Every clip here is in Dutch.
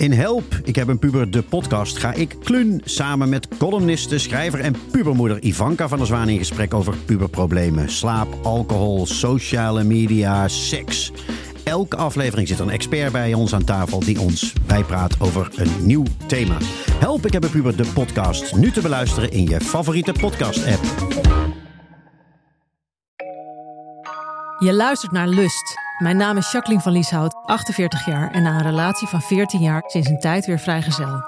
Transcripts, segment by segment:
In Help, ik heb een puber, de podcast, ga ik Klun samen met columniste, schrijver en pubermoeder Ivanka van der Zwaan in gesprek over puberproblemen. Slaap, alcohol, sociale media, seks. Elke aflevering zit een expert bij ons aan tafel die ons bijpraat over een nieuw thema. Help, ik heb een puber, de podcast. Nu te beluisteren in je favoriete podcast-app. Je luistert naar Lust. Mijn naam is Jacqueline van Lieshout, 48 jaar en na een relatie van 14 jaar sinds een tijd weer vrijgezel.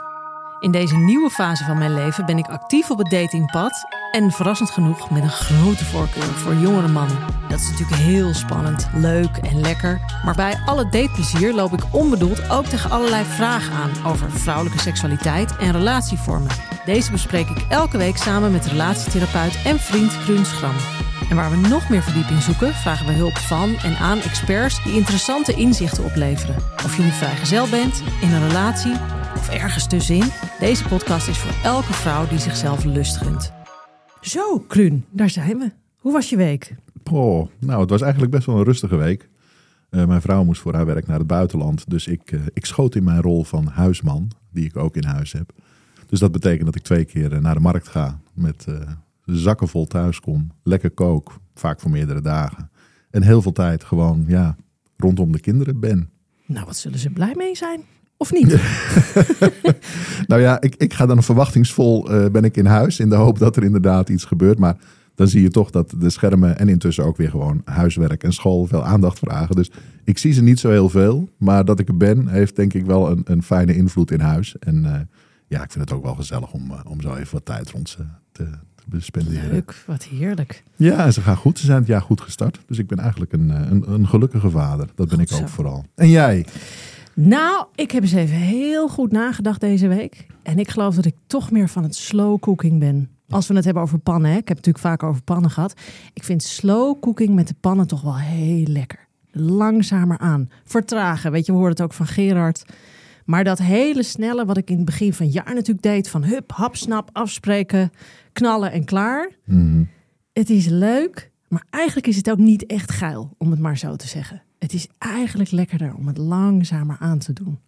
In deze nieuwe fase van mijn leven ben ik actief op het datingpad en verrassend genoeg met een grote voorkeur voor jongere mannen. Dat is natuurlijk heel spannend, leuk en lekker. Maar bij alle dateplezier loop ik onbedoeld ook tegen allerlei vragen aan over vrouwelijke seksualiteit en relatievormen. Deze bespreek ik elke week samen met relatietherapeut en vriend Kruun Schram. En waar we nog meer verdieping zoeken, vragen we hulp van en aan experts die interessante inzichten opleveren. Of je nu vrijgezel bent, in een relatie of ergens tussenin, deze podcast is voor elke vrouw die zichzelf lust gunt. Zo, Kruun, daar zijn we. Hoe was je week? Oh, nou, het was eigenlijk best wel een rustige week. Uh, mijn vrouw moest voor haar werk naar het buitenland. Dus ik, uh, ik schoot in mijn rol van huisman, die ik ook in huis heb. Dus dat betekent dat ik twee keer uh, naar de markt ga met zakken vol thuis kom. Lekker kook, vaak voor meerdere dagen. En heel veel tijd gewoon, ja, rondom de kinderen ben. Nou, wat zullen ze blij mee zijn? Of niet? nou ja, ik, ik ga dan verwachtingsvol uh, ben ik in huis in de hoop dat er inderdaad iets gebeurt. Maar dan zie je toch dat de schermen en intussen ook weer gewoon huiswerk en school veel aandacht vragen. Dus ik zie ze niet zo heel veel. Maar dat ik er ben, heeft denk ik wel een, een fijne invloed in huis. En uh, ja, ik vind het ook wel gezellig om, uh, om zo even wat tijd rond ze te, te spenderen. Leuk, wat heerlijk. Ja, ze gaan goed. Ze zijn het jaar goed gestart. Dus ik ben eigenlijk een, een, een gelukkige vader. Dat ben Goed ik ook zo. vooral. En jij? Nou, ik heb eens even heel goed nagedacht deze week. En ik geloof dat ik toch meer van het slow cooking ben. Als we het hebben over pannen, hè. ik heb het natuurlijk vaak over pannen gehad. Ik vind slow cooking met de pannen toch wel heel lekker. Langzamer aan. Vertragen, weet je, we hoorden het ook van Gerard. Maar dat hele snelle, wat ik in het begin van het jaar natuurlijk deed... van hup, hap, snap, afspreken, knallen en klaar. Mhm. Het is leuk, maar eigenlijk is het ook niet echt geil, om het maar zo te zeggen. Het is eigenlijk lekkerder om het langzamer aan te doen.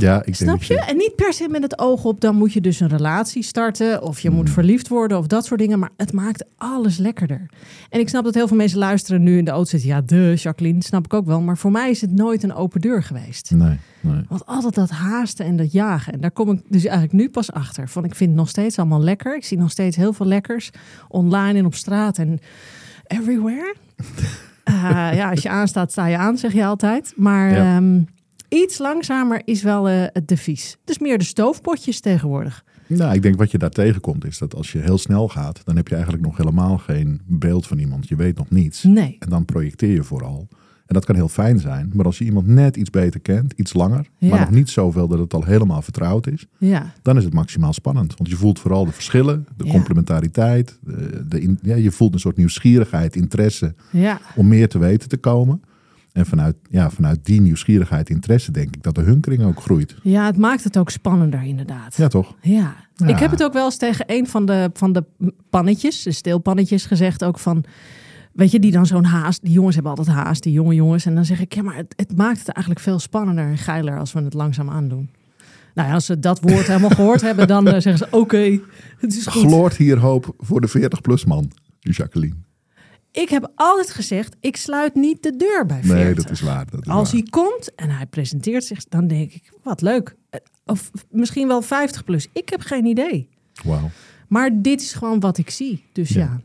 Ja, ik Snap je? En niet per se met het oog op, dan moet je dus een relatie starten. Of je Hmm. moet verliefd worden of dat soort dingen. Maar het maakt alles lekkerder. En ik snap dat heel veel mensen luisteren nu in de auto zitten. Ja, de Jacqueline, snap ik ook wel. Maar voor mij is het nooit een open deur geweest. Nee, nee. Want altijd dat haasten en dat jagen. En daar kom ik dus eigenlijk nu pas achter. Van ik vind het nog steeds allemaal lekker. Ik zie nog steeds heel veel lekkers. Online en op straat en everywhere. Eh, ja, als je aanstaat, sta je aan, zeg je altijd. Maar Ja. ehm, iets langzamer is wel eh, het devies. Dus meer de stoofpotjes tegenwoordig. Nou, ik denk wat je daar tegenkomt is dat als je heel snel gaat, dan heb je eigenlijk nog helemaal geen beeld van iemand. Je weet nog niets. Nee. En dan projecteer je vooral. En dat kan heel fijn zijn. Maar als je iemand net iets beter kent, iets langer, Ja. maar nog niet zoveel dat het al helemaal vertrouwd is, Ja, dan is het maximaal spannend. Want je voelt vooral de verschillen, de Ja. complementariteit. De, de in- ja, je voelt een soort nieuwsgierigheid, interesse om meer te weten te komen. En vanuit, ja, vanuit die nieuwsgierigheid, interesse, denk ik dat de hunkering ook groeit. ja, het maakt het ook spannender inderdaad. Ja, toch? Ja. Ja. ik heb het ook wel eens tegen een van de, van de pannetjes, de steelpannetjes, gezegd ook van... Weet je, die dan zo'n haast... Die jongens hebben altijd haast, die jonge jongens. En dan zeg ik, ja, maar het, het maakt het eigenlijk veel spannender en geiler als we het langzaam aandoen. Nou ja, als ze dat woord helemaal gehoord hebben, dan eh, zeggen ze, oké, het is goed. Gloort hier hoop voor de 40-plus man, Jacqueline. Ik heb altijd gezegd, ik sluit niet de deur bij 40. Nee, dat is waar. Dat is Als waar. hij komt en hij presenteert zich, dan denk ik, wat leuk. Of misschien wel 50 plus. Ik heb geen idee. Wauw. Maar dit is gewoon wat ik zie. Dus ja, Ja.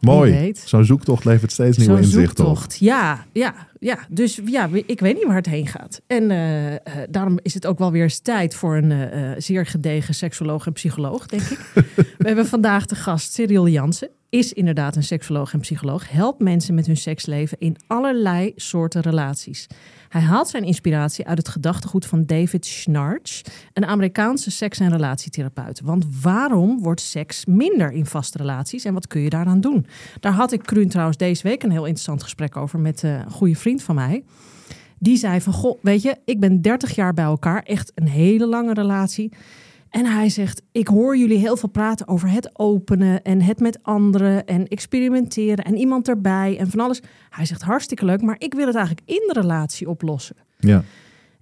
Mooi. Zo'n zoektocht levert steeds nieuwe inzichten op. zoektocht. Ja, ja, ja. Dus ja, ik weet niet waar het heen gaat. En eh, eh, daarom is het ook wel weer eens tijd voor een eh, zeer gedegen seksoloog en psycholoog, denk ik. We hebben vandaag de gast Cyril Jansen. Is inderdaad een seksoloog en psycholoog. Helpt mensen met hun seksleven in allerlei soorten relaties. Hij haalt zijn inspiratie uit het gedachtegoed van David Schnarch, een Amerikaanse seks- en relatietherapeut. Want waarom wordt seks minder in vaste relaties en wat kun je daaraan doen? Daar had ik Kruun trouwens deze week een heel interessant gesprek over met eh, een goede vriend van mij. Die zei van, goh, weet je, ik ben 30 jaar bij elkaar, echt een hele lange relatie. En hij zegt, ik hoor jullie heel veel praten over het openen en het met anderen en experimenteren en iemand erbij en van alles. Hij zegt, hartstikke leuk, maar ik wil het eigenlijk in de relatie oplossen. Ja.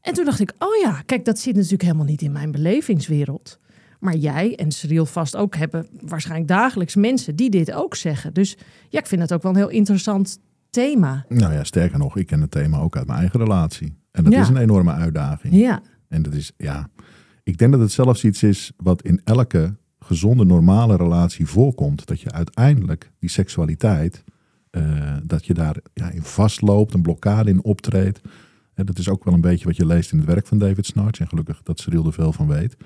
En toen dacht ik, oh ja, kijk, dat zit natuurlijk helemaal niet in mijn belevingswereld. Maar jij en Cyril vast ook hebben waarschijnlijk dagelijks mensen die dit ook zeggen. Dus ja, ik vind het ook wel een heel interessant thema. Nou ja, sterker nog, ik ken het thema ook uit mijn eigen relatie. En dat Ja. is een enorme uitdaging. Ja, En dat is, ja, ik denk dat het zelfs iets is wat in elke gezonde, normale relatie voorkomt. Dat je uiteindelijk die seksualiteit, eh, dat je daar ja, in vastloopt, een blokkade in optreedt. En dat is ook wel een beetje wat je leest in het werk van David Snarch. En gelukkig dat Cyril er veel van weet.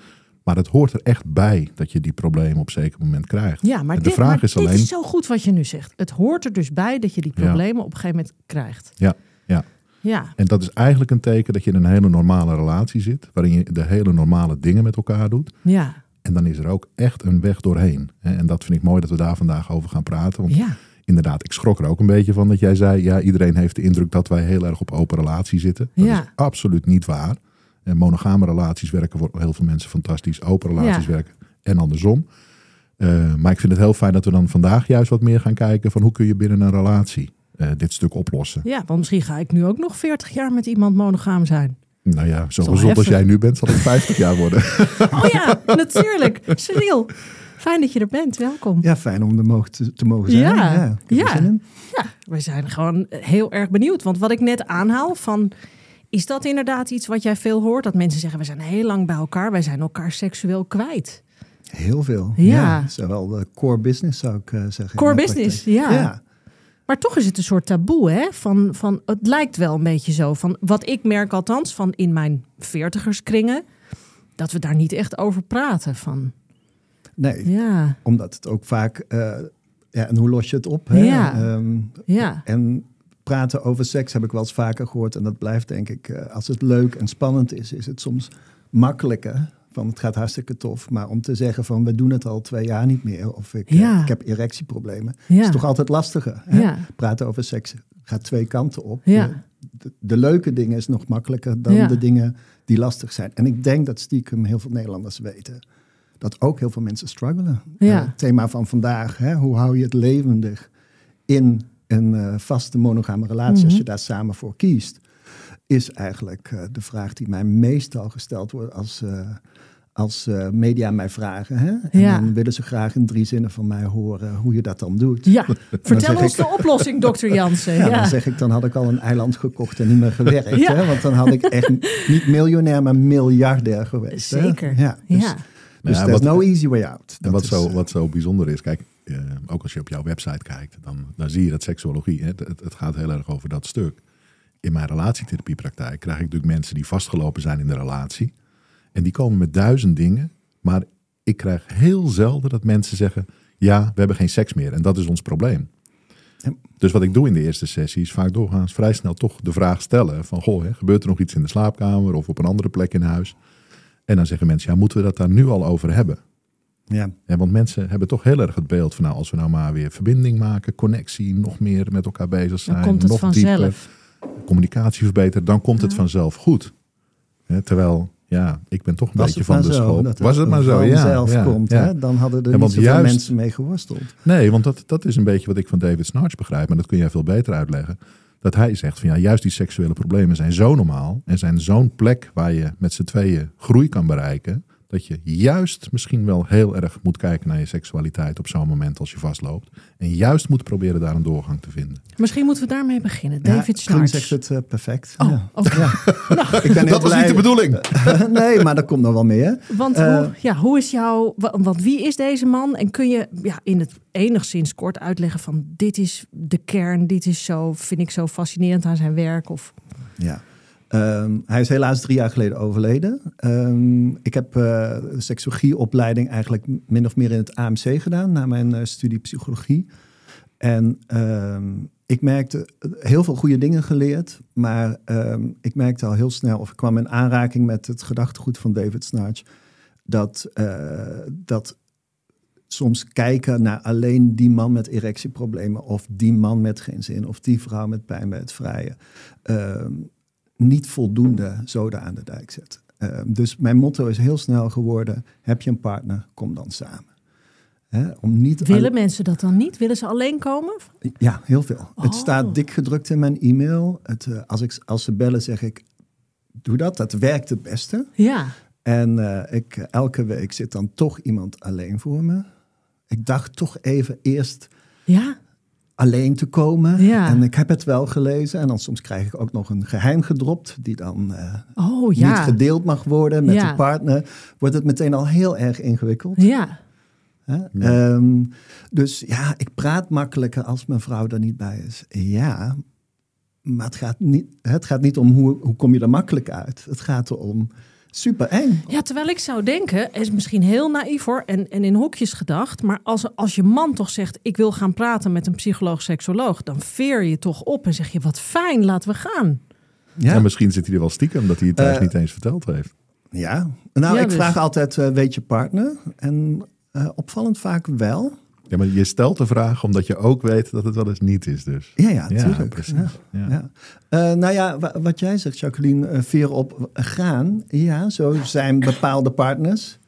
Maar het hoort er echt bij dat je die problemen op een zeker moment krijgt. ja maar, En de dit, vraag maar is dit alleen. is zo goed wat je nu zegt. Het hoort er dus bij dat je die Ja. problemen op een gegeven moment krijgt. Ja, ja. Ja, En dat is eigenlijk een teken dat je in een hele normale relatie zit. Waarin je de hele normale dingen met elkaar doet. ja, En dan is er ook echt een weg doorheen. En dat vind ik mooi dat we daar vandaag over gaan praten. Want ja. inderdaad, ik schrok er ook een beetje van dat jij zei... ja, iedereen heeft de indruk dat wij heel erg op open relatie zitten. Dat Ja. is absoluut niet waar. En monogame relaties werken voor heel veel mensen fantastisch. Open relaties Ja. werken en andersom. Eh, maar ik vind het heel fijn dat we dan vandaag juist wat meer gaan kijken... van hoe kun je binnen een relatie eh, dit stuk oplossen. Ja, want misschien ga ik nu ook nog 40 jaar met iemand monogaam zijn. Nou ja, zo gezond als jij nu bent, zal ik 50 jaar worden. Oh ja, natuurlijk. Cyril, fijn dat je er bent. Welkom. Ja, fijn om er mogen te, te mogen zijn. Ja, ja. Ja, we zijn gewoon heel erg benieuwd. Want wat ik net aanhaal van... Is dat inderdaad iets wat jij veel hoort? Dat mensen zeggen, we zijn heel lang bij elkaar. Wij zijn elkaar seksueel kwijt. Heel veel. Ja. Dat is wel de core business zou ik eh, zeggen. Core business, ja. ja. Maar toch is het een soort taboe, hè? Van, van, het lijkt wel een beetje zo. Van, wat ik merk althans van in mijn veertigerskringen... dat we daar niet echt over praten. Van, Nee, ja, omdat het ook vaak... eh, ja, en hoe los je het op? Hè? Ja. Ehm, ja, en praten over seks heb ik wel eens vaker gehoord. En dat blijft denk ik, eh, als het leuk en spannend is, is het soms makkelijker. Van het gaat hartstikke tof. Maar om te zeggen van we doen het al twee jaar niet meer. Of ik, eh, ik heb erectieproblemen. Ja. is toch altijd lastiger. Hè? Ja. Praten over seks gaat twee kanten op. De, leuke dingen is nog makkelijker dan de dingen die lastig zijn. En ik denk dat stiekem heel veel Nederlanders weten dat ook heel veel mensen struggelen. Eh, het thema van vandaag, hè? hoe hou je het levendig in een eh, vaste monogame relatie als je daar samen voor kiest, is eigenlijk de vraag die mij meestal gesteld wordt als, als eh, media mij vragen. Hè? En Ja. dan willen ze graag in drie zinnen van mij horen hoe je dat dan doet. ja. Vertel ons ik- de oplossing, dokter Jansen. Ja, Ja, dan zeg ik, dan had ik al een eiland gekocht en niet meer gewerkt. Ja. Hè? Want dan had ik echt niet miljonair, maar miljardair geweest. hè? Zeker. Ja, dus, Ja. dus Ja, there's wat- no easy way out. En Dat wat, is, zo, eh, wat zo bijzonder is, kijk, eh, ook als je op jouw website kijkt, dan, dan zie je dat seksuologie, hè, het, het, het gaat heel erg over dat stuk. In mijn relatietherapiepraktijk krijg ik natuurlijk mensen die vastgelopen zijn in de relatie. En die komen met duizend dingen, maar ik krijg heel zelden dat mensen zeggen, ja, we hebben geen seks meer en dat is ons probleem. Ja. Dus wat ik doe in de eerste sessie is vaak doorgaans vrij snel toch de vraag stellen van, goh, hè, gebeurt er nog iets in de slaapkamer of op een andere plek in huis? En dan zeggen mensen, ja, moeten we dat daar nu al over hebben? ja. Ja, want mensen hebben toch heel erg het beeld van nou, als we nou maar weer verbinding maken, connectie, nog meer met elkaar bezig zijn, Dan komt het nog vanzelf. dieper, communicatie verbeteren, dan komt het vanzelf goed. Hè, terwijl, ja, ik ben toch een Was beetje van de school. Was het maar zo, ja. ja, komt, ja. hè? dan hadden er Ja, niet want zoveel juist- mensen mee geworsteld. Nee, want dat, dat is een beetje wat ik van David Snarch begrijp, maar dat kun jij veel beter uitleggen. Dat hij zegt van ja, juist die seksuele problemen zijn zo normaal en zijn zo'n plek waar je met z'n tweeën groei kan bereiken. Dat je juist misschien wel heel erg moet kijken naar je seksualiteit op zo'n moment als je vastloopt. En juist moet proberen daar een doorgang te vinden. Misschien moeten we daarmee beginnen. Ja, David zegt het eh, perfect. Oh, Ja. oké. Nou, Ik ben heel Dat was blij. niet de bedoeling. nee, maar er komt nog wel meer. Want Eh, hoe, ja, hoe is jouw... wa- Want wie is deze man? En kun je ja, in het enigszins kort uitleggen van... dit is de kern, dit is zo, vind ik zo fascinerend aan zijn werk? Of, Ja. Ehm, hij is helaas drie jaar geleden overleden. Ehm, ik heb eh, de seksologieopleiding eigenlijk min of meer in het AMC gedaan... na mijn eh, studie psychologie. En ehm, ik merkte heel veel goede dingen geleerd... maar ik merkte al heel snel... of ik kwam in aanraking met het gedachtegoed van David Snarch... dat, eh, dat soms kijken naar alleen die man met erectieproblemen... of die man met geen zin... of die vrouw met pijn bij het vrije... niet voldoende zoden aan de dijk zet. Ehm, dus mijn motto is heel snel geworden: heb je een partner, kom dan samen. Hè, om niet willen alle- mensen dat dan niet? Willen ze alleen komen? Ja, heel veel. Het Oh. staat dik gedrukt in mijn e-mail. Het, eh, als, ik, als ze bellen, zeg ik: doe dat. Dat werkt het beste. Ja. En eh, ik, elke week zit dan toch iemand alleen voor me. Ik dacht toch even eerst Ja. Alleen te komen. Ja. En ik heb het wel gelezen. En dan soms krijg ik ook nog een geheim gedropt, die dan eh, Oh niet gedeeld mag worden met Ja. de partner. Wordt het meteen al heel erg ingewikkeld. Ja. Hè? Ehm, dus ja, ik praat makkelijker als mijn vrouw er niet bij is. Ja, maar het gaat niet, het gaat niet om hoe, hoe kom je er makkelijk uit. Het gaat erom super eng. Ja, terwijl ik zou denken, is misschien heel naïef hoor, en, en in hokjes gedacht, maar als, als je man toch zegt, ik wil gaan praten met een psycholoog, seksoloog, dan veer je toch op en zeg je, wat fijn, laten we gaan. Ja, En misschien zit hij er wel stiekem dat hij het thuis Eh, niet eens verteld heeft. ja. nou Ja, ik dus. vraag altijd, eh, weet je partner? En eh, opvallend vaak wel. Ja, maar je stelt de vraag omdat je ook weet dat het wel eens niet is dus. Ja, ja, Ja, tuurlijk. precies. Ja. Ja. Ja. Eh, nou ja, wa- wat jij zegt, Jacqueline, eh, veer op gaan. Ja, zo zijn bepaalde partners.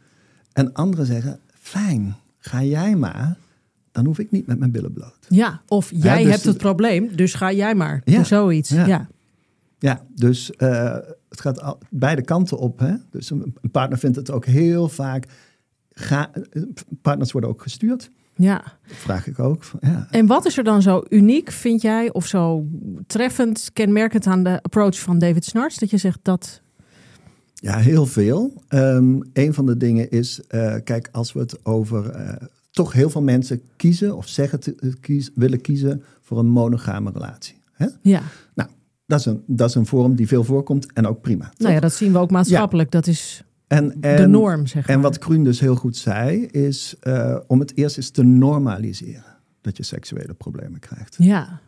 En anderen zeggen, fijn, ga jij maar. Dan hoef ik niet met mijn billen bloot. Ja, of jij dus hebt het probleem, dus ga jij maar. Ja. Zoiets. Ja. Ja. Ja, dus eh, het gaat al, beide kanten op. Hè? Dus een, partner vindt het ook heel vaak... Ga, partners worden ook gestuurd. Ja. Dat vraag ik ook. Ja. En wat is er dan zo uniek, vind jij, of zo treffend, kenmerkend aan de approach van David Snarts, dat je zegt dat... Ja, heel veel. Ehm, een van de dingen is, eh, kijk, als we het over eh, toch heel veel mensen kiezen of zeggen te eh, kies, willen kiezen voor een monogame relatie. Hè? Ja, Nou, dat is, een, dat is een vorm die veel voorkomt en ook prima. nou ja, dat zien we ook maatschappelijk. Dat is En, en, de norm, zeg maar. En wat Kruun dus heel goed zei, is eh, om het eerst eens te normaliseren dat je seksuele problemen krijgt. Ja.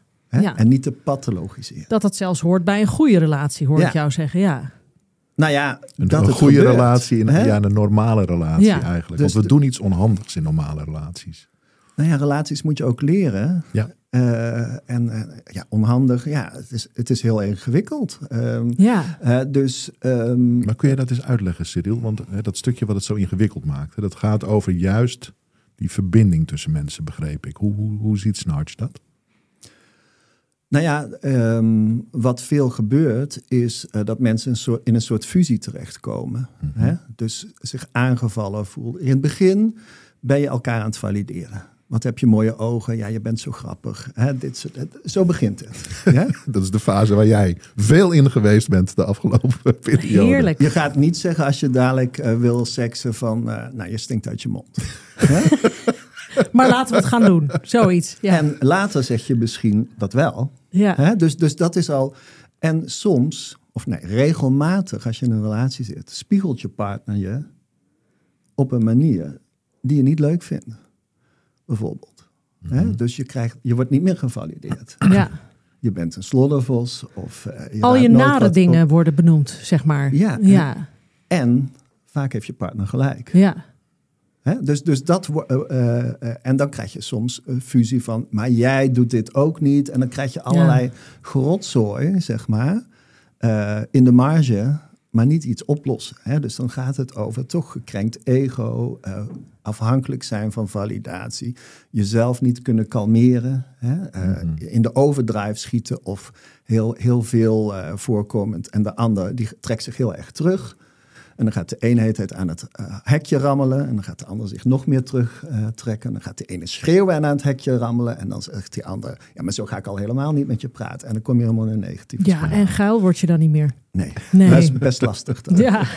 En niet te pathologiseren. dat dat zelfs hoort bij een goede relatie, hoor Ja. ik jou zeggen. Ja, Nou ja, Een, dat een goede gebeurt, relatie, in, hè? ja, een normale relatie Ja. eigenlijk. Dus Want we de- doen iets onhandigs in normale relaties. Nou ja, relaties moet je ook leren. Ja. Eh, en eh, ja, onhandig, ja, het is, het is heel ingewikkeld. Ehm, ja. eh, dus ehm, Maar kun je dat eens uitleggen, Cyril? Want hè, dat stukje wat het zo ingewikkeld maakt, hè, dat gaat over juist die verbinding tussen mensen, begreep ik. Hoe, hoe, hoe ziet Snarch dat? nou ja, ehm, wat veel gebeurt is eh, dat mensen een soort, in een soort fusie terechtkomen. hè? Dus zich aangevallen voelen. In het begin ben je elkaar aan het valideren. Wat heb je mooie ogen? Ja, je bent zo grappig. Hè? Dit, soort- zo begint het. Ja? Dat is de fase waar jij veel in geweest bent de afgelopen periode. Heerlijk. Je gaat niet zeggen als je dadelijk eh, wil seksen van... eh, nou, je stinkt uit je mond. Maar laten we het gaan doen. Zoiets. Ja. En later zeg je misschien dat wel. ja. Hè? Dus, dus dat is al. En soms, of nee, regelmatig als je in een relatie zit, spiegelt je partner je op een manier die je niet leuk vindt. Bijvoorbeeld. Hè? Dus je, krijgt, je wordt niet meer gevalideerd. ja. Je bent een sloddervos. Of, eh, Al ruikt je nare dingen op. worden benoemd, zeg maar. Ja, Ja. En vaak heeft je partner gelijk. Ja. Hè? Dus, dus dat eh, en dan krijg je soms een fusie van, maar jij doet dit ook niet. En dan krijg je allerlei grotzooi, zeg maar, eh, in de marge, maar niet iets oplossen. Hè? Dus dan gaat het over toch gekrenkt ego, eh, afhankelijk zijn van validatie, jezelf niet kunnen kalmeren, hè? eh, in de overdrive schieten of heel, heel veel eh, voorkomend. En de ander die trekt zich heel erg terug. En dan gaat de ene heet het aan het eh, hekje rammelen. En dan gaat de ander zich nog meer terugtrekken. trekken. en dan gaat de ene schreeuwen en aan het hekje rammelen. En dan zegt die ander, ja, maar zo ga ik al helemaal niet met je praten. En dan kom je helemaal in een negatieve ja, spiraal. en geil word je dan niet meer. Nee, Nee. dat is best lastig. dan. Ja.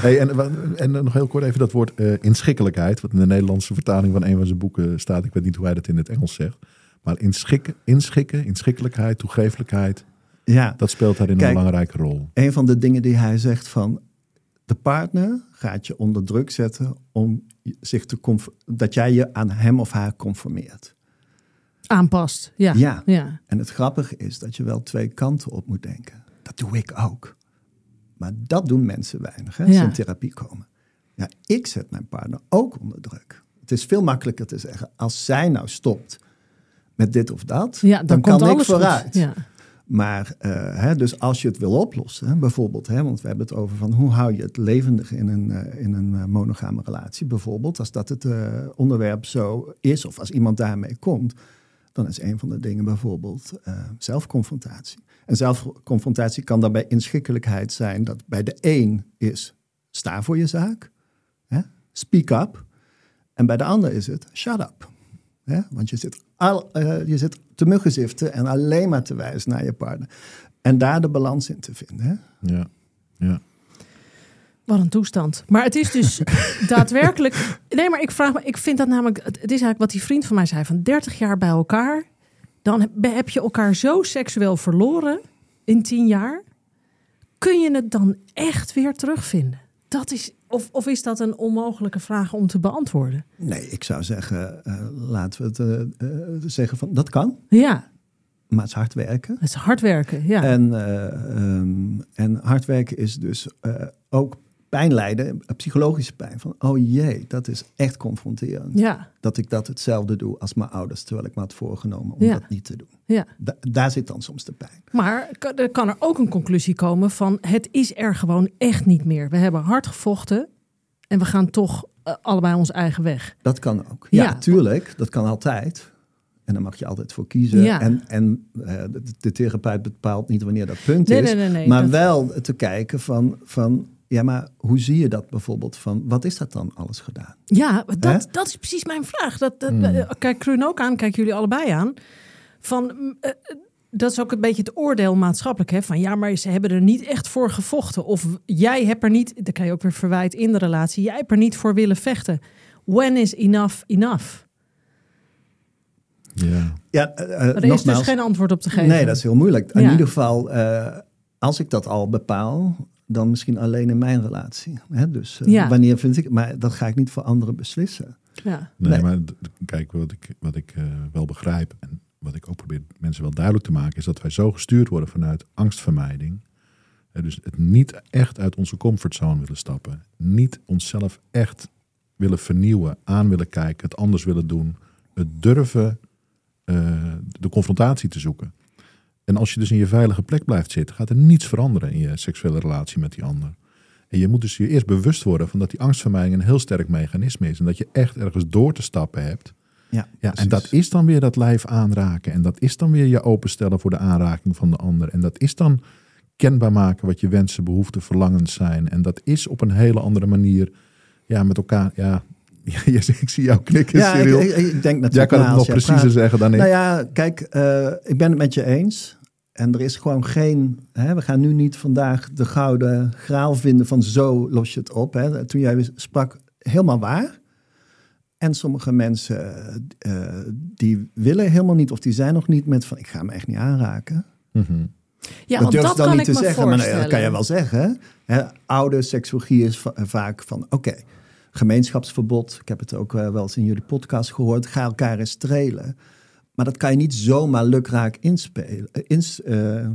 Hey, en, en nog heel kort even dat woord eh, inschikkelijkheid. Wat in de Nederlandse vertaling van een van zijn boeken staat. Ik weet niet hoe hij dat in het Engels zegt. Maar inschikken, inschikken inschikkelijkheid, toegeeflijkheid. Ja, Dat speelt daarin Kijk, een belangrijke rol. een van de dingen die hij zegt van... de partner gaat je onder druk zetten om zich te dat jij je aan hem of haar conformeert. Aanpast. Ja. Ja. ja. En het grappige is dat je wel twee kanten op moet denken. Dat doe ik ook. Maar dat doen mensen weinig hè, als ze Ja. in therapie komen. Ja, ik zet mijn partner ook onder druk. Het is veel makkelijker te zeggen, als zij nou stopt met dit of dat, Ja, dan, dan, kan ik alles vooruit. Ja. Maar eh, hè, dus als je het wil oplossen, bijvoorbeeld, hè, want we hebben het over van hoe hou je het levendig in een, eh, in een eh, monogame relatie, bijvoorbeeld, als dat het onderwerp zo is of als iemand daarmee komt, dan is een van de dingen bijvoorbeeld zelfconfrontatie. En zelfconfrontatie kan daarbij inschikkelijkheid zijn dat bij de een is sta voor je zaak, speak up. En bij de ander is het shut up. Want je zit, al, uh, je zit te muggenziften en alleen maar te wijzen naar je partner. En daar de balans in te vinden. Hè? Ja, ja. Wat een toestand. Maar het is dus daadwerkelijk. Nee, maar ik vraag me, ik vind dat namelijk. Het is eigenlijk wat die vriend van mij zei: van 30 jaar bij elkaar. Dan heb je elkaar zo seksueel verloren in 10 jaar. Kun je het dan echt weer terugvinden? Dat is, of, of is dat een onmogelijke vraag om te beantwoorden? Nee, ik zou zeggen, uh, laten we het uh, uh, zeggen van dat kan. Ja. Maar het is hard werken. Het is hard werken, ja. En, um, en hard werken is dus ook pijn lijden, psychologische pijn. Van, oh jee, dat is echt confronterend. Ja. Dat ik dat hetzelfde doe als mijn ouders, terwijl ik me had voorgenomen om dat niet te doen. Ja. Da daar zit dan soms de pijn. Maar er kan er ook een conclusie komen van, het is er gewoon echt niet meer. We hebben hard gevochten en we gaan toch uh, allebei ons eigen weg. Dat kan ook. Ja, ja, tuurlijk. Dat kan altijd. En dan mag je altijd voor kiezen. Ja. En, en uh, de, de, therapeut bepaalt niet wanneer dat punt nee, is. Nee, nee, maar dat... wel te kijken van, van ja, maar hoe zie je dat bijvoorbeeld van, wat is dat dan alles gedaan? Ja, dat, dat is precies mijn vraag. Dat, dat, Hmm. Kijk Kruun ook aan, kijk jullie allebei aan. Van, uh, dat is ook een beetje het oordeel maatschappelijk. Hè? Van ja, maar ze hebben er niet echt voor gevochten. Of jij hebt er niet, dan kan je ook weer verwijt in de relatie. Jij hebt er niet voor willen vechten. When is enough enough? Ja. Ja, uh, er is nogmaals, dus geen antwoord op te geven. Nee, dat is heel moeilijk. In Ja. ieder geval, uh, als ik dat al bepaal, dan misschien alleen in mijn relatie. Hè? Dus uh, Ja. wanneer vind ik, maar dat ga ik niet voor anderen beslissen. Ja. Nee, Nee. maar kijk, wat ik, wat ik eh, wel begrijp en wat ik ook probeer mensen wel duidelijk te maken, is dat wij zo gestuurd worden vanuit angstvermijding. Eh, dus het niet echt uit onze comfortzone willen stappen. Niet onszelf echt willen vernieuwen, aan willen kijken, het anders willen doen. Het durven eh, de confrontatie te zoeken. En als je dus in je veilige plek blijft zitten, gaat er niets veranderen in je seksuele relatie met die ander. En je moet dus je eerst bewust worden van dat die angstvermijding een heel sterk mechanisme is. En dat je echt ergens door te stappen hebt. Ja, Ja, en dat is dan weer dat lijf aanraken. En dat is dan weer je openstellen voor de aanraking van de ander. En dat is dan kenbaar maken wat je wensen, behoeften, verlangens zijn. En dat is op een hele andere manier ja, met elkaar. Ja, ik zie jou knikken, Ja, ik, ik, denk natuurlijk Jij kan het nog preciezer praat. zeggen dan ik. Nou ja, kijk, eh, ik ben het met je eens. En er is gewoon geen. Hè, we gaan nu niet vandaag de gouden graal vinden van zo los je het op. Hè. Toen jij sprak, helemaal waar. En sommige mensen eh, die willen helemaal niet, of die zijn nog niet met van ik ga me echt niet aanraken. Mhm. Ja, dat want durf dat dan kan niet ik te me zeggen, maar dat kan je wel zeggen. Hè? Oude seksuologie is va- vaak van oké, gemeenschapsverbod. Ik heb het ook eh, wel eens in jullie podcast gehoord. Ga elkaar eens strelen. Maar dat kan je niet zomaar lukraak inspelen, eh, ins, eh, eh,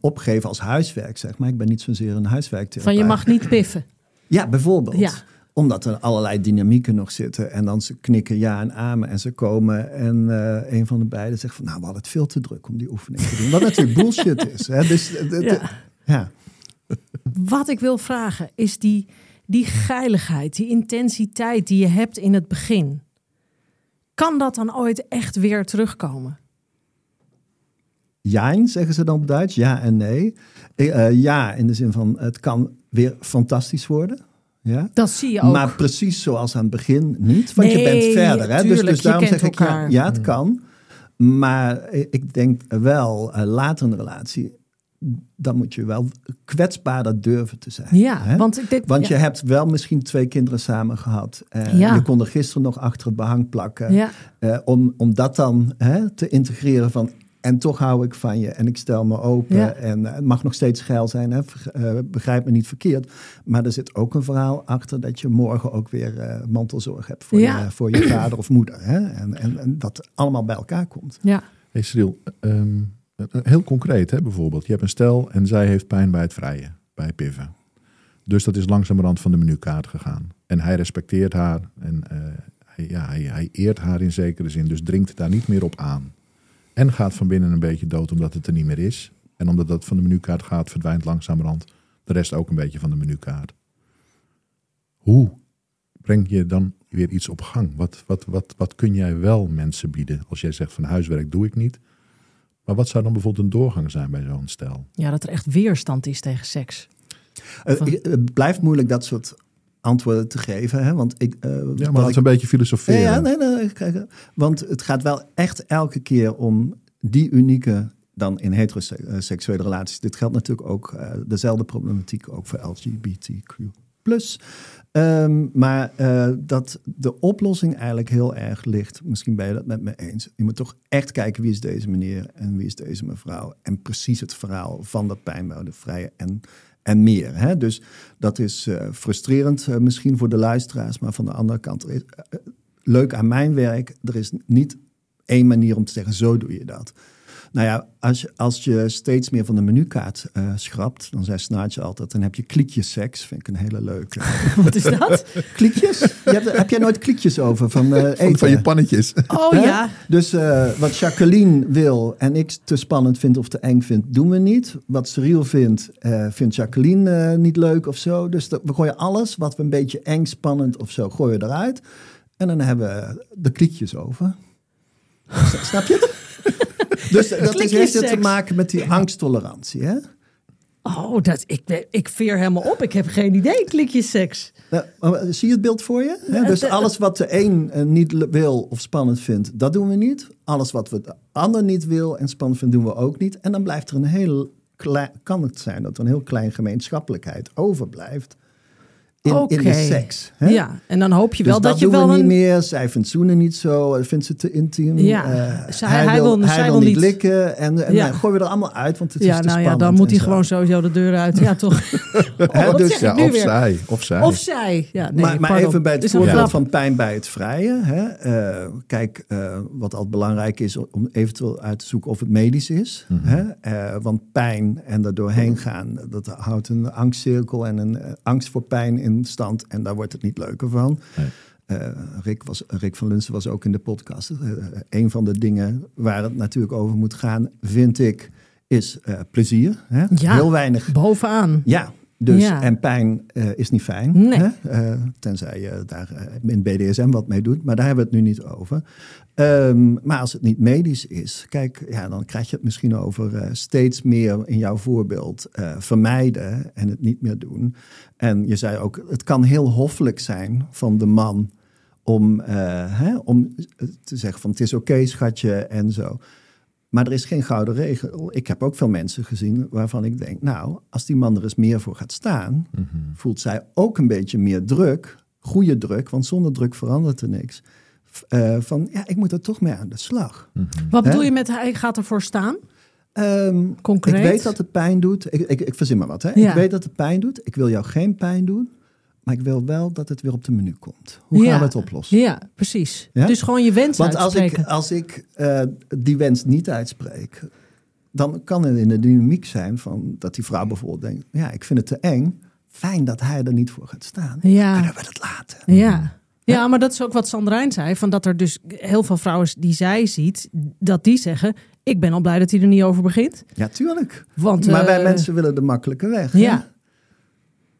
opgeven als huiswerk, zeg maar. Ik ben niet zozeer een huiswerktherapeut. Van je mag niet piffen. Ja, bijvoorbeeld. Ja. Omdat er allerlei dynamieken nog zitten. En dan ze knikken ja en amen. En ze komen en een van de beiden zegt van... nou, we hadden het veel te druk om die oefening te doen. Wat natuurlijk bullshit is. Hè? Dus, ja. Wat ik wil vragen is die, die geiligheid, die intensiteit die je hebt in het begin. Kan dat dan ooit echt weer terugkomen? Jijn, zeggen ze dan op Duits. Ja en nee. Eh, eh, ja, in de zin van het kan weer fantastisch worden. Ja. Dat zie je ook. Maar precies zoals aan het begin niet. Want je bent verder. Hè? Dus, tuurlijk, dus daarom kent zeg ik ja, ja, het kan. Maar ik denk wel, eh, later in de relatie... dan moet je wel kwetsbaarder durven te zijn. ja, hè? want ik denk, Want ja, je hebt wel misschien twee kinderen samen gehad. Eh, Ja. Je kon er gisteren nog achter het behang plakken. Ja. Eh, om, om dat dan hè, te integreren van... en toch hou ik van je en ik stel me open. Ja. En eh, het mag nog steeds geil zijn, hè, eh, begrijp me niet verkeerd. Maar er zit ook een verhaal achter... dat je morgen ook weer eh, mantelzorg hebt voor, Ja. je, voor je vader of moeder. Hè? En, en, en dat allemaal bij elkaar komt. ja, Hey Cyril, ehm, heel concreet hè, bijvoorbeeld. Je hebt een stel en zij heeft pijn bij het vrijen, bij piffen. Dus dat is langzamerhand van de menukaart gegaan. En hij respecteert haar en eh, hij, ja, hij, hij eert haar in zekere zin. Dus dringt daar niet meer op aan. En gaat van binnen een beetje dood omdat het er niet meer is. En omdat dat van de menukaart gaat, verdwijnt langzamerhand de rest ook een beetje van de menukaart. Hoe breng je dan weer iets op gang? Wat, wat, wat, wat kun jij wel mensen bieden? Als jij zegt van huiswerk doe ik niet. Maar wat zou dan bijvoorbeeld een doorgang zijn bij zo'n stel? Ja, dat er echt weerstand is tegen seks. Eh, het blijft moeilijk dat soort antwoorden te geven. Hè? Want ik, eh, Ja, maar ik- we een beetje filosoferen. Ja, ja, nee, nee, kijk, want het gaat wel echt elke keer om die unieke dan in heteroseksuele relaties. Dit geldt natuurlijk ook, eh, dezelfde problematiek ook voor LGBTQ+. Ehm, maar eh, dat de oplossing eigenlijk heel erg ligt, misschien ben je dat met me eens. Je moet toch echt kijken wie is deze meneer en wie is deze mevrouw. En precies het verhaal van dat pijnbouwde vrije en, en meer. Hè? Dus dat is eh, frustrerend eh, misschien voor de luisteraars, maar van de andere kant, leuk aan mijn werk, er is niet één manier om te zeggen, zo doe je dat. Nou ja, als je, als je steeds meer van de menukaart eh, schrapt, dan zei Snaartje altijd, dan heb je kliekjes-seks. Vind ik een hele leuke. Wat is dat? kliekjes? Je hebt, heb jij nooit kliekjes over van eh, eten? Van, van je pannetjes. Oh Hè? ja. Dus eh, wat Jacqueline wil en ik te spannend vind of te eng vind, doen we niet. Wat Cyril vindt, eh, vindt Jacqueline niet leuk of zo. Dus dat- we gooien alles wat we een beetje eng, spannend of zo, gooien we eruit. En dan hebben we de kliekjes over. Snap je het? Dus dat is, heeft het te maken met die angsttolerantie. Hè? Oh, dat, ik, ik veer helemaal op. Ik heb geen idee. Klikjes seks. Nou, maar zie je het beeld voor je? Dus alles wat de een eh, niet wil of spannend vindt, dat doen we niet. Alles wat we de ander niet wil en spannend vindt, doen we ook niet. En dan blijft er een heel klein, kan het zijn dat er een heel klein gemeenschappelijkheid overblijft in, in de Oké. seks. Hè? Ja, en dan hoop je Dus wel dat, dat, je doen wel we niet een... meer. Zij vindt zoenen niet zo. eh, Vindt ze te intiem. Ja. Eh, Zij- hij wil- zij wil niet niet. likken. En, en Ja. nou, gooien we er allemaal uit, want het is Ja, te nou ja, spannend dan moet hij zo. gewoon sowieso de deur uit. Ja, toch? Hè, wat dus- zeg ik Ja, nu of weer? zij. Of zij. Of zij. Ja, nee, maar even bij het Is voorbeeld van pijn bij het vrije. Hè? Eh, kijk, eh, wat altijd belangrijk is om eventueel uit te zoeken of het medisch is. Hè? Eh, want pijn en er doorheen gaan, dat houdt een angstcirkel en een eh, angst voor pijn in stand. En daar wordt het niet leuker van. Nee. Eh, Rick, was, Rick van Lunsen was ook in de podcast. Eh, een van de dingen waar het natuurlijk over moet gaan, vind ik, is eh, plezier. Hè? Ja. Heel weinig Bovenaan. ja, dus Ja. en pijn eh, is niet fijn. Nee. Hè? Eh, tenzij je daar eh, in BDSM wat mee doet. Maar daar hebben we het nu niet over. Ehm, maar als het niet medisch is, kijk, ja, dan krijg je het misschien over steeds meer in jouw voorbeeld vermijden en het niet meer doen. En je zei ook, het kan heel hoffelijk zijn van de man om, hè, om te zeggen van het is oké schatje en zo. Maar er is geen gouden regel. Ik heb ook veel mensen gezien waarvan ik denk, nou, als die man er eens meer voor gaat staan, voelt zij ook een beetje meer druk, goede druk, want zonder druk verandert er niks. Eh, van ja, ik moet er toch mee aan de slag. Wat Hè? bedoel je met hij gaat ervoor staan? Ehm, Concreet? Ik weet dat het pijn doet. Ik, ik, ik verzin maar wat. Hè? Ja. Ik weet dat het pijn doet. Ik wil jou geen pijn doen. Maar ik wil wel dat het weer op de menu komt. Hoe gaan we het oplossen? Ja, precies. Ja? Dus gewoon je wens Want als ik, uitspreken. als ik eh, die wens niet uitspreek, dan kan het in de dynamiek zijn van dat die vrouw bijvoorbeeld denkt: ja, ik vind het te eng. Fijn dat hij er niet voor gaat staan. Ja. Kunnen we dat laten? Ja. Ja, maar dat is ook wat Sandrijn zei. Van dat er dus heel veel vrouwen die zij ziet, dat die zeggen... ik ben al blij dat hij er niet over begint. Ja, tuurlijk. Want, maar wij eh, mensen willen de makkelijke weg. Ja.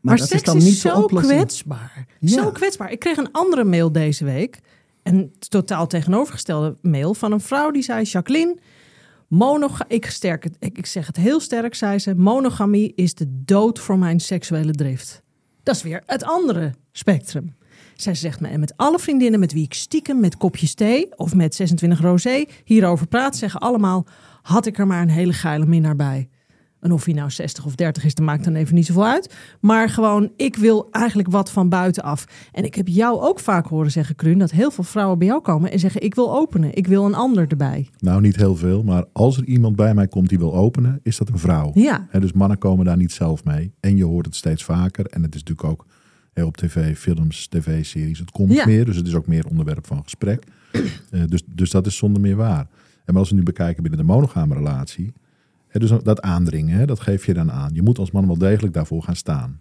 Maar, dat seks dan is, niet de zo kwetsbaar. Ja. Zo kwetsbaar. Ik kreeg een andere mail deze week. Een totaal tegenovergestelde mail van een vrouw die zei... Jacqueline, monoga ik, sterk ik, ik zeg het heel sterk, zei ze... monogamie is de dood voor mijn seksuele drift. Dat is weer het andere spectrum. Zij zegt me, en met alle vriendinnen met wie ik stiekem met kopjes thee... of met 26 rosé hierover praat... zeggen allemaal, had ik er maar een hele geile minnaar bij. En of hij nou 60 of 30 is, dat maakt dan even niet zoveel uit. Maar gewoon, ik wil eigenlijk wat van buitenaf. En ik heb jou ook vaak horen zeggen, Kruun, dat heel veel vrouwen bij jou komen en zeggen: Ik wil openen, ik wil een ander erbij. Nou, niet heel veel. Maar als er iemand bij mij komt die wil openen, is dat een vrouw. Ja. Dus mannen komen daar niet zelf mee. En je hoort het steeds vaker. En het is natuurlijk ook op tv, films, tv-series. Het komt Ja. meer, dus het is ook meer onderwerp van gesprek. Eh, dus, dus dat is zonder meer waar. En maar als we nu bekijken binnen de monogame relatie... Dus dat aandringen, dat geef je dan aan. Je moet als man wel degelijk daarvoor gaan staan.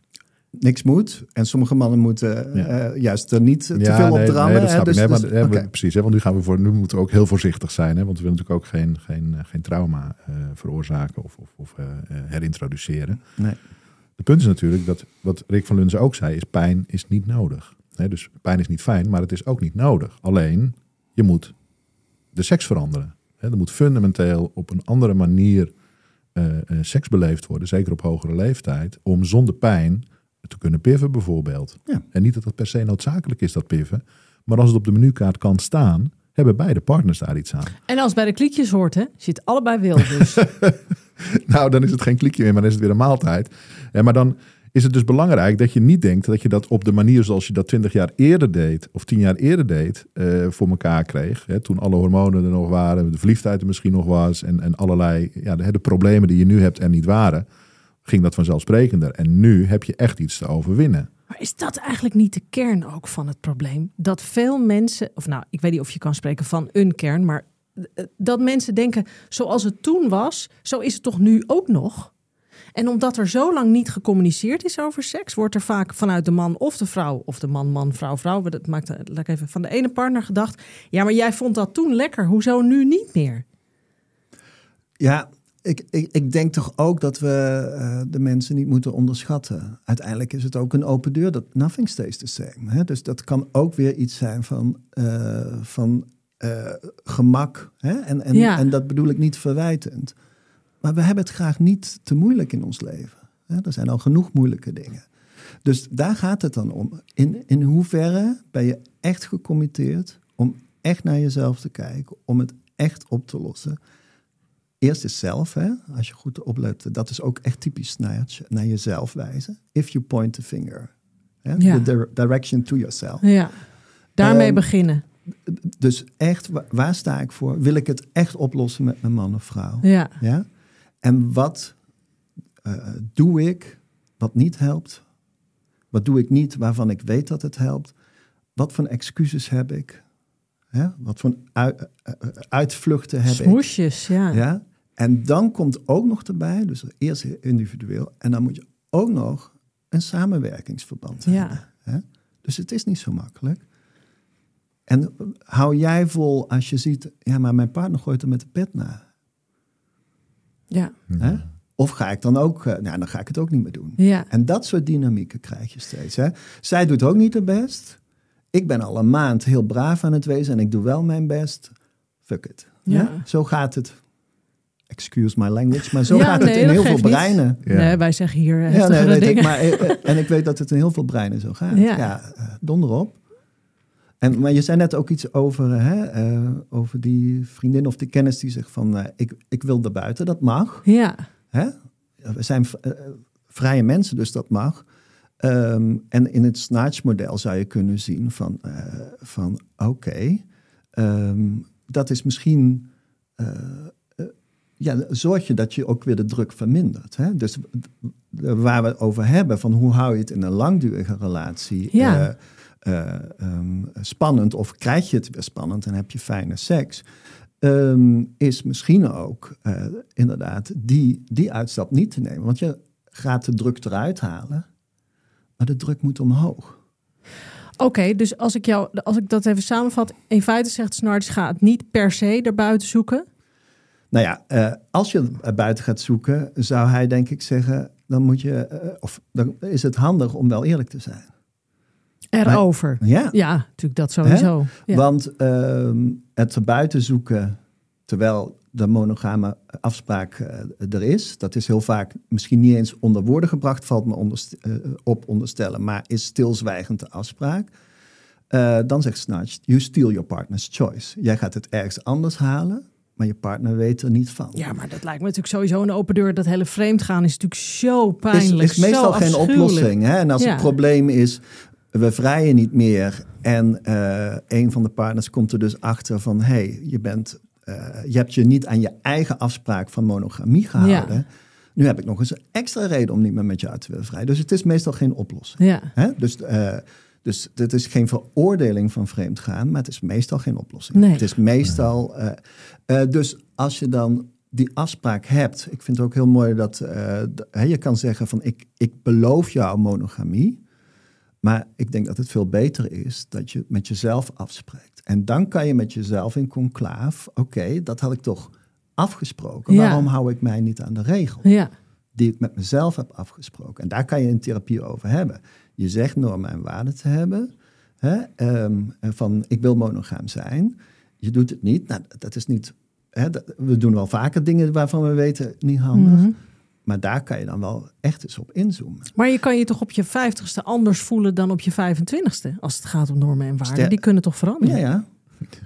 Niks moet. En sommige mannen moeten Ja. eh, juist er niet te Ja, veel op drammen. nee, dat snap ik. Dus- Nee, dus-. Precies, hè, want nu, gaan we voor, nu moeten we ook heel voorzichtig zijn. Hè, want we willen natuurlijk ook geen, geen, eh, geen trauma eh, veroorzaken of, of, of eh, eh, herintroduceren. Nee. Het punt is natuurlijk dat wat Rick van Lunzen ook zei, is pijn is niet nodig. Dus pijn is niet fijn, maar het is ook niet nodig. Alleen, je moet de seks veranderen. Hè, er moet fundamenteel op een andere manier eh, eh, seks beleefd worden, zeker op hogere leeftijd, om zonder pijn te kunnen piffen bijvoorbeeld. Ja. En niet dat het per se noodzakelijk is, dat piffen. Maar als het op de menukaart kan staan, hebben beide partners daar iets aan. En als het bij de kliekjes hoort, hè, zit allebei wil dus. Nou, dan is het geen klikje meer, maar dan is het weer een maaltijd. Ja, maar dan is het dus belangrijk dat je niet denkt dat je dat op de manier zoals je dat twintig jaar eerder deed, of tien jaar eerder deed, eh, voor elkaar kreeg. Hè, toen alle hormonen er nog waren, de verliefdheid er misschien nog was en, en allerlei ja, de, problemen die je nu hebt er niet waren, ging dat vanzelfsprekender. En nu heb je echt iets te overwinnen. Maar is dat eigenlijk niet de kern ook van het probleem? Dat veel mensen, of nou, ik weet niet of je kan spreken van een kern, maar eh, dat mensen denken, zoals het toen was, zo is het toch nu ook nog? En omdat er zo lang niet gecommuniceerd is over seks, wordt er vaak vanuit de man of de vrouw, of de man, man, vrouw, vrouw, dat maakt eh, laat ik even van de ene partner gedacht, ja, maar jij vond dat toen lekker, hoezo nu niet meer? Ja, ik, ik, ik denk toch ook dat we eh, de mensen niet moeten onderschatten. Uiteindelijk is het ook een open deur dat nothing stays the same. Hè? Dus dat kan ook weer iets zijn van, eh, van gemak. Hè? En, en, Ja. en dat bedoel ik niet verwijtend. Maar we hebben het graag niet te moeilijk in ons leven. Er zijn al genoeg moeilijke dingen. Dus daar gaat het dan om. In, in hoeverre ben je echt gecommitteerd om echt naar jezelf te kijken, om het echt op te lossen? Eerst is zelf, hè, als je goed oplet, dat is ook echt typisch naar, het- naar jezelf wijzen. If you point the finger. Hè, Ja. The dir- direction to yourself. Ja, daarmee Ehm, beginnen. Dus echt, wa- waar sta ik voor? Wil ik het echt oplossen met mijn man of vrouw? Ja, Ja? En wat eh, doe ik wat niet helpt? Wat doe ik niet waarvan ik weet dat het helpt? Wat voor excuses heb ik? Wat voor eh, eh, uitvluchten heb ik? smoesjes, ja. Ja? En dan komt ook nog erbij, dus eerst individueel, en dan moet je ook nog een samenwerkingsverband Ja. hebben. Hè? Dus het is niet zo makkelijk. En hou jij vol als je ziet, ja, maar mijn partner gooit er met de pet na. Ja, Hè? Of ga ik dan ook, eh, nou, dan ga ik het ook niet meer doen. ja. En dat soort dynamieken krijg je steeds. Hè? Zij doet ook niet haar best. Ik ben al een maand heel braaf aan het wezen en ik doe wel mijn best. Fuck it. Ja. Zo gaat het. Excuse my language, maar zo Ja, gaat nee, het in heel veel breinen. Ja. Nee, wij zeggen hier Ja, nee, weet ik, maar, eh, eh, en ik weet dat het in heel veel breinen zo gaat. Ja. Ja, donder op. En, maar je zei net ook iets over, hè, eh, over die vriendin of die kennis die zegt van... eh, ik, ik wil er buiten, dat mag. Ja, Hè? We zijn eh, vrije mensen, dus dat mag. Ehm, en in het Snatch-model zou je kunnen zien van, van oké, ehm, dat is misschien... ja, zorg je dat je ook weer de druk vermindert. Hè? Dus waar we het over hebben, van hoe hou je het in een langdurige relatie Ja. Eh, eh, ehm, spannend... of krijg je het weer spannend en heb je fijne seks... ehm, is misschien ook eh, inderdaad die, die uitstap niet te nemen. Want je gaat de druk eruit halen, maar de druk moet omhoog. oké. dus als ik, jou, als ik dat even samenvat. In feite zegt Snarts, ga het niet per se erbuiten zoeken. Nou ja, eh, als je er buiten gaat zoeken, zou hij denk ik zeggen, dan moet je, of dan is het handig om wel eerlijk te zijn. Erover. Ja, Ja, natuurlijk dat sowieso. Ja. want ehm, het er buiten zoeken, terwijl de monogame afspraak eh, er is, dat is heel vaak misschien niet eens onder woorden gebracht, valt me onderst- eh, op onderstellen, maar is stilzwijgend de afspraak. Eh, dan zegt Snatch, you steal your partner's choice. Jij gaat het ergens anders halen, maar je partner weet er niet van. ja, maar dat lijkt me natuurlijk sowieso een open deur. Dat hele vreemd gaan is natuurlijk zo pijnlijk. is, is meestal geen oplossing. Hè? En als Ja. het probleem is, we vrijen niet meer en eh, een van de partners komt er dus achter van, hé, hey, je bent, eh, je hebt je niet aan je eigen afspraak van monogamie gehouden. Ja. Nu heb ik nog eens een extra reden om niet meer met jou te willen vrijen. Dus het is meestal geen oplossing. Ja. Hè? Dus, eh dus het is geen veroordeling van vreemdgaan, maar het is meestal geen oplossing. Nee. Het is meestal. dus als je dan die afspraak hebt, ik vind het ook heel mooi dat hè, je kan zeggen van ik, ik beloof jou monogamie, maar ik denk dat het veel beter is dat je het met jezelf afspreekt. En dan kan je met jezelf in conclaaf, oké, dat had ik toch afgesproken. Ja. Waarom hou ik mij niet aan de regel? Ja. die ik met mezelf heb afgesproken. En daar kan je een therapie over hebben. Je zegt normen en waarden te hebben. Hè? Ehm, van ik wil monogaam zijn. Je doet het niet. Nou, dat is niet. Hè, we doen wel vaker dingen waarvan we weten niet handig. Mhm. Maar daar kan je dan wel echt eens op inzoomen. Maar je kan je toch op je vijftigste anders voelen dan op je 25ste? Als het gaat om normen en waarden. Die kunnen toch veranderen? Ja, ja.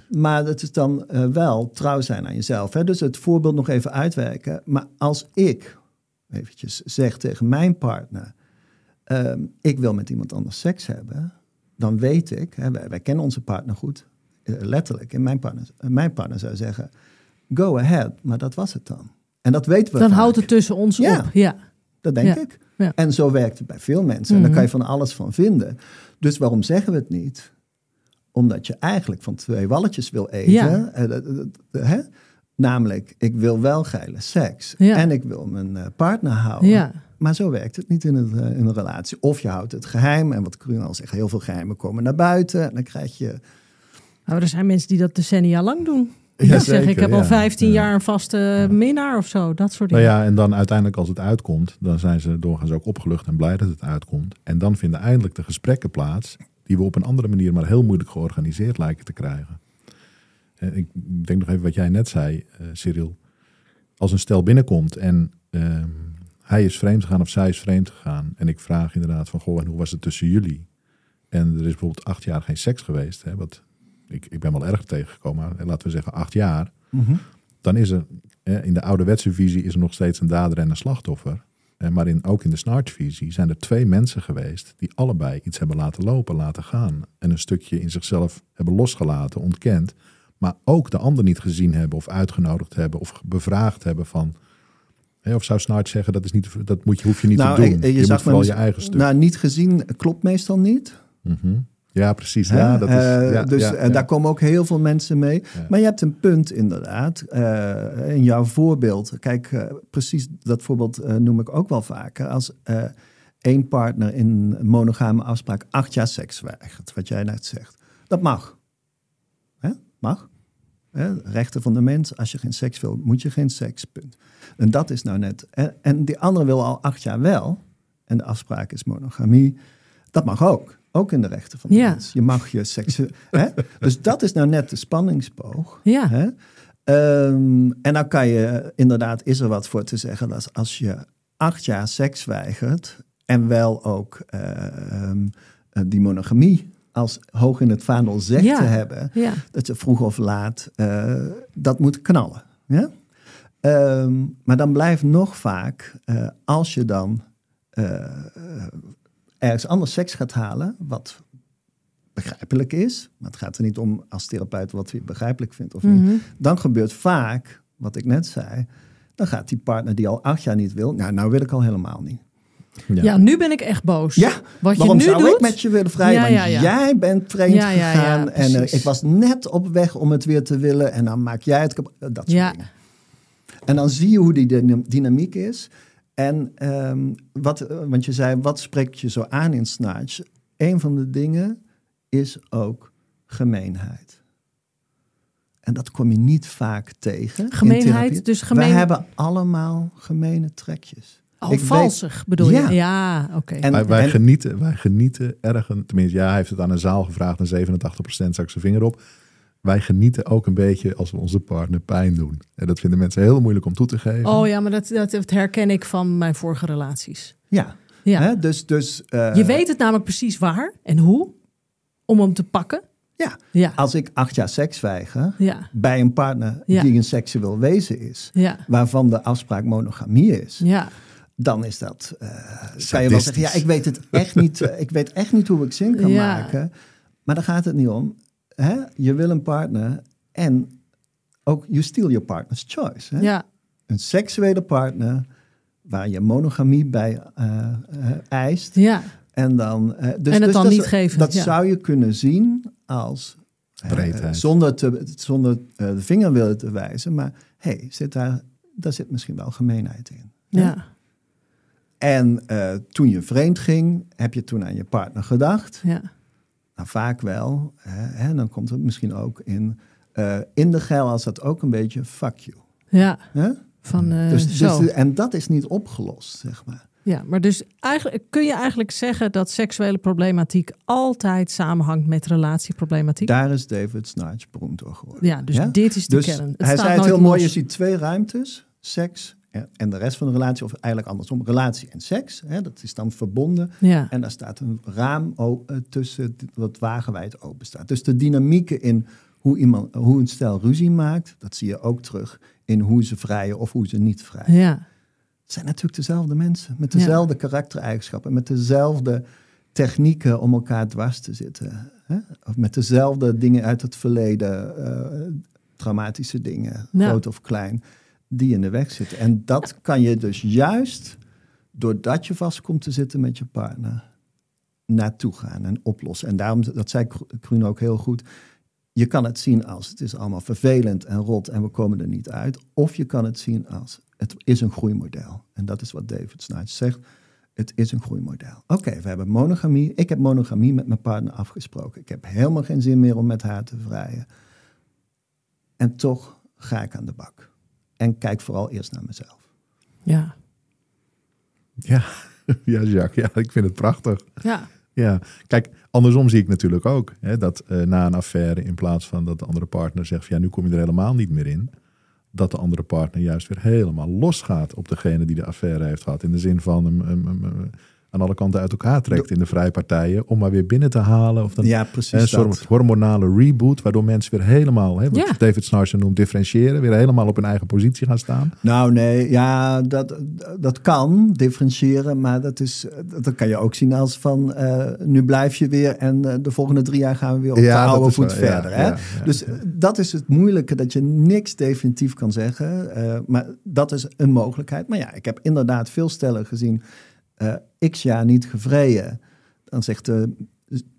Maar dat is dan eh, wel trouw zijn aan jezelf. Hè? Dus het voorbeeld nog even uitwerken. Maar als ik eventjes zeg tegen mijn partner... ehm, ik wil met iemand anders seks hebben... dan weet ik, hè, wij, wij kennen onze partner goed... eh, letterlijk, en mijn partner, eh, mijn partner zou zeggen... go ahead, maar dat was het dan. En dat weten we Dan vaak. houdt het tussen ons Ja. op. Ja. Dat denk Ja, ik. ja. En zo werkt het bij veel mensen. En daar kan je van alles van vinden. Dus waarom zeggen we het niet? Omdat je eigenlijk van twee walletjes wil eten. Eh, hè? Namelijk, ik wil wel geile seks. En ik wil mijn eh, partner houden. Maar zo werkt het niet in, het, eh, in een relatie. Of je houdt het geheim. En wat Corine al zegt, heel veel geheimen komen naar buiten. En dan krijg je... Nou, er zijn mensen die dat decennia lang doen. Ja, zeggen, ik heb al ja. 15 Ja. jaar een vaste minnaar of zo. Dat soort Nou dingen. ja, en dan uiteindelijk als het uitkomt, dan zijn ze doorgaans ook opgelucht en blij dat het uitkomt. En dan vinden eindelijk de gesprekken plaats die we op een andere manier maar heel moeilijk georganiseerd lijken te krijgen. En ik denk nog even wat jij net zei, eh Cyril. Als een stel binnenkomt en ehm, hij is vreemd gegaan of zij is vreemd gegaan. En ik vraag inderdaad van, goh, en hoe was het tussen jullie? En er is bijvoorbeeld acht jaar geen seks geweest. Hè, wat, ik, ik ben wel erg tegengekomen, laten we zeggen acht jaar dan is er eh, in de ouderwetse visie is er nog steeds een dader en een slachtoffer. Eh, Maar in, ook in de snarch-visie zijn er twee mensen geweest die allebei iets hebben laten lopen, laten gaan. En een stukje in zichzelf hebben losgelaten, ontkend. Maar ook de ander niet gezien hebben of uitgenodigd hebben of bevraagd hebben van... of zou Snarch zeggen, dat, is niet, dat moet je, hoef je niet te doen. eh, je moet zag vooral me- je eigen stuk. Nou, niet gezien klopt meestal niet. Mhm. Ja, precies. Hè? Ja, dat is, Eh, ja, dus ja, en daar komen ook heel veel mensen mee. Maar je hebt een punt inderdaad. eh, in jouw voorbeeld. Kijk, eh, precies dat voorbeeld noem ik ook wel vaker. Als één partner in een monogame afspraak acht jaar seks weigert. Wat jij net zegt. Dat mag. Hè? Mag. Hè? Rechten van de mens. Als je geen seks wil, moet je geen seks. Punt. En dat is nou net. En, en die andere wil al acht jaar wel. En de afspraak is monogamie. Dat mag ook. Ook in de rechten van de Ja. mens. Je mag je seks. hè? Dus dat is nou net de spanningsboog. Ja. Hè? Ehm, en dan kan je inderdaad, is er wat voor te zeggen, dat als je acht jaar seks weigert en wel ook eh, ehm, eh, die monogamie als hoog in het vaandel zegt Ja. te hebben, Ja. dat je vroeg of laat eh, dat moet knallen. Ja? Ehm, maar dan blijft nog vaak, eh, als je dan ergens anders seks gaat halen, wat begrijpelijk is, maar het gaat er niet om als therapeut wat je begrijpelijk vindt of Mhm. niet, dan gebeurt vaak, wat ik net zei, dan gaat die partner die al acht jaar niet wil, nou, nou wil ik al helemaal niet. Ja. nu ben ik echt boos. Ja, Wat je waarom nu zou doet. ik met je willen vrijen? Ja, ja, ja. jij bent vreemd Ja, ja, ja, gegaan en eh, ik was net op weg om het weer te willen en dan maak jij het kapot. Dat soort Ja. dingen. En dan zie je hoe die dyna- dynamiek is. En ehm, wat, eh, want je zei, wat spreekt je zo aan in Snatch? Een van de dingen is ook gemeenheid. En dat kom je niet vaak tegen. in Gemeenheid, dus gemeen- Wij hebben allemaal gemene trekjes. Oh, Ik weet- valsig bedoel Ja. je? Ja, oké. En- wij, wij en- genieten, wij genieten erg, een- tenminste, ja, hij heeft het aan een zaal gevraagd en 87% zak zijn vinger op. Wij genieten ook een beetje als we onze partner pijn doen. En dat vinden mensen heel moeilijk om toe te geven. Oh ja, maar dat, dat, dat herken ik van mijn vorige relaties. Ja, Ja. Hè? dus... dus eh, Je weet het namelijk precies waar en hoe om hem te pakken. Ja, Ja, als ik acht jaar seks weiger ja, bij een partner Ja. die een seksueel wezen is, ja, waarvan de afspraak monogamie is, ja. dan is dat. eh, kan je wel zeggen, ja, ik weet het echt niet. eh, ik weet echt niet hoe ik zin kan Ja. maken. Maar daar gaat het niet om. Hè? Je wil een partner en ook you steal your partner's choice. Hè? ja. Een seksuele partner waar je monogamie bij eh, eh, eist. ja. En, dan, eh, dus, En het dus dan dat, niet geven, Dat ja. zou je kunnen zien als... Breedheid. zonder te, zonder eh, de vinger willen te wijzen. Maar hey, zit daar, daar zit misschien wel gemeenheid in. ja. En eh, toen je vreemd ging, heb je toen aan je partner gedacht? ja. Nou, vaak wel. Hè, hè, dan komt het misschien ook in... eh, in de geil als dat ook een beetje fuck you. ja. Hè? Van eh, dus, zo. dus, en dat is niet opgelost, zeg maar. Ja, maar dus eigenlijk kun je eigenlijk zeggen dat seksuele problematiek altijd samenhangt met relatieproblematiek. Daar is David Snarch beroemd door geworden. Ja, dus dit is de dus kern. Het hij zei het heel mooi, je ziet twee ruimtes, seks en- de rest van de relatie, of eigenlijk andersom, relatie en seks. Hè, dat is dan verbonden. Ja. En daar staat een raam o- eh, tussen wat wagenwijd open staat. Dus de dynamieken in hoe, iemand, hoe een stel ruzie maakt, dat zie je ook terug in hoe ze vrijen of hoe ze niet vrijen. Ja, Het zijn natuurlijk dezelfde mensen, met dezelfde karaktereigenschappen, met dezelfde technieken om elkaar dwars te zitten. Hè? Of met dezelfde dingen uit het verleden, eh, traumatische dingen, Ja. groot of klein, die in de weg zitten. En dat kan je dus juist, doordat je vast komt te zitten met je partner, naartoe gaan en oplossen. En daarom, dat zei Kruun ook heel goed, je kan het zien als het is allemaal vervelend en rot en we komen er niet uit. Of je kan het zien als het is een groeimodel. En dat is wat David Snarch zegt. Het is een groeimodel. Oké, we hebben monogamie. Ik heb monogamie met mijn partner afgesproken. Ik heb helemaal geen zin meer om met haar te vrijen. En toch ga ik aan de bak. En kijk vooral eerst naar mezelf. ja, Ja, ja, Jacques. Ja, ik vind het prachtig. ja. Ja, kijk, andersom zie ik natuurlijk ook hè, dat eh, na een affaire, in plaats van dat de andere partner zegt: van, ja, nu kom je er helemaal niet meer in, dat de andere partner juist weer helemaal losgaat op degene die de affaire heeft gehad. In de zin van hem, hem- hem, hem aan alle kanten uit elkaar trekt in de vrijpartijen, om maar weer binnen te halen. Of dan, Ja, precies hè, een soort dat. hormonale reboot, waardoor mensen weer helemaal, hè, wat Ja. David Snarsen noemt, differentiëren, weer helemaal op hun eigen positie gaan staan. Nou nee, ja, dat, dat kan differentiëren, maar dat, is, dat kan je ook zien als van eh, nu blijf je weer en eh, de volgende drie jaar gaan we weer op Ja, de oude voet wel- ja, verder. Hè? ja, ja. Dus eh, dat is het moeilijke, dat je niks definitief kan zeggen, eh, maar dat is een mogelijkheid. Maar ja, ik heb inderdaad veel stellen gezien, eh, x jaar niet gevreden. Dan zegt de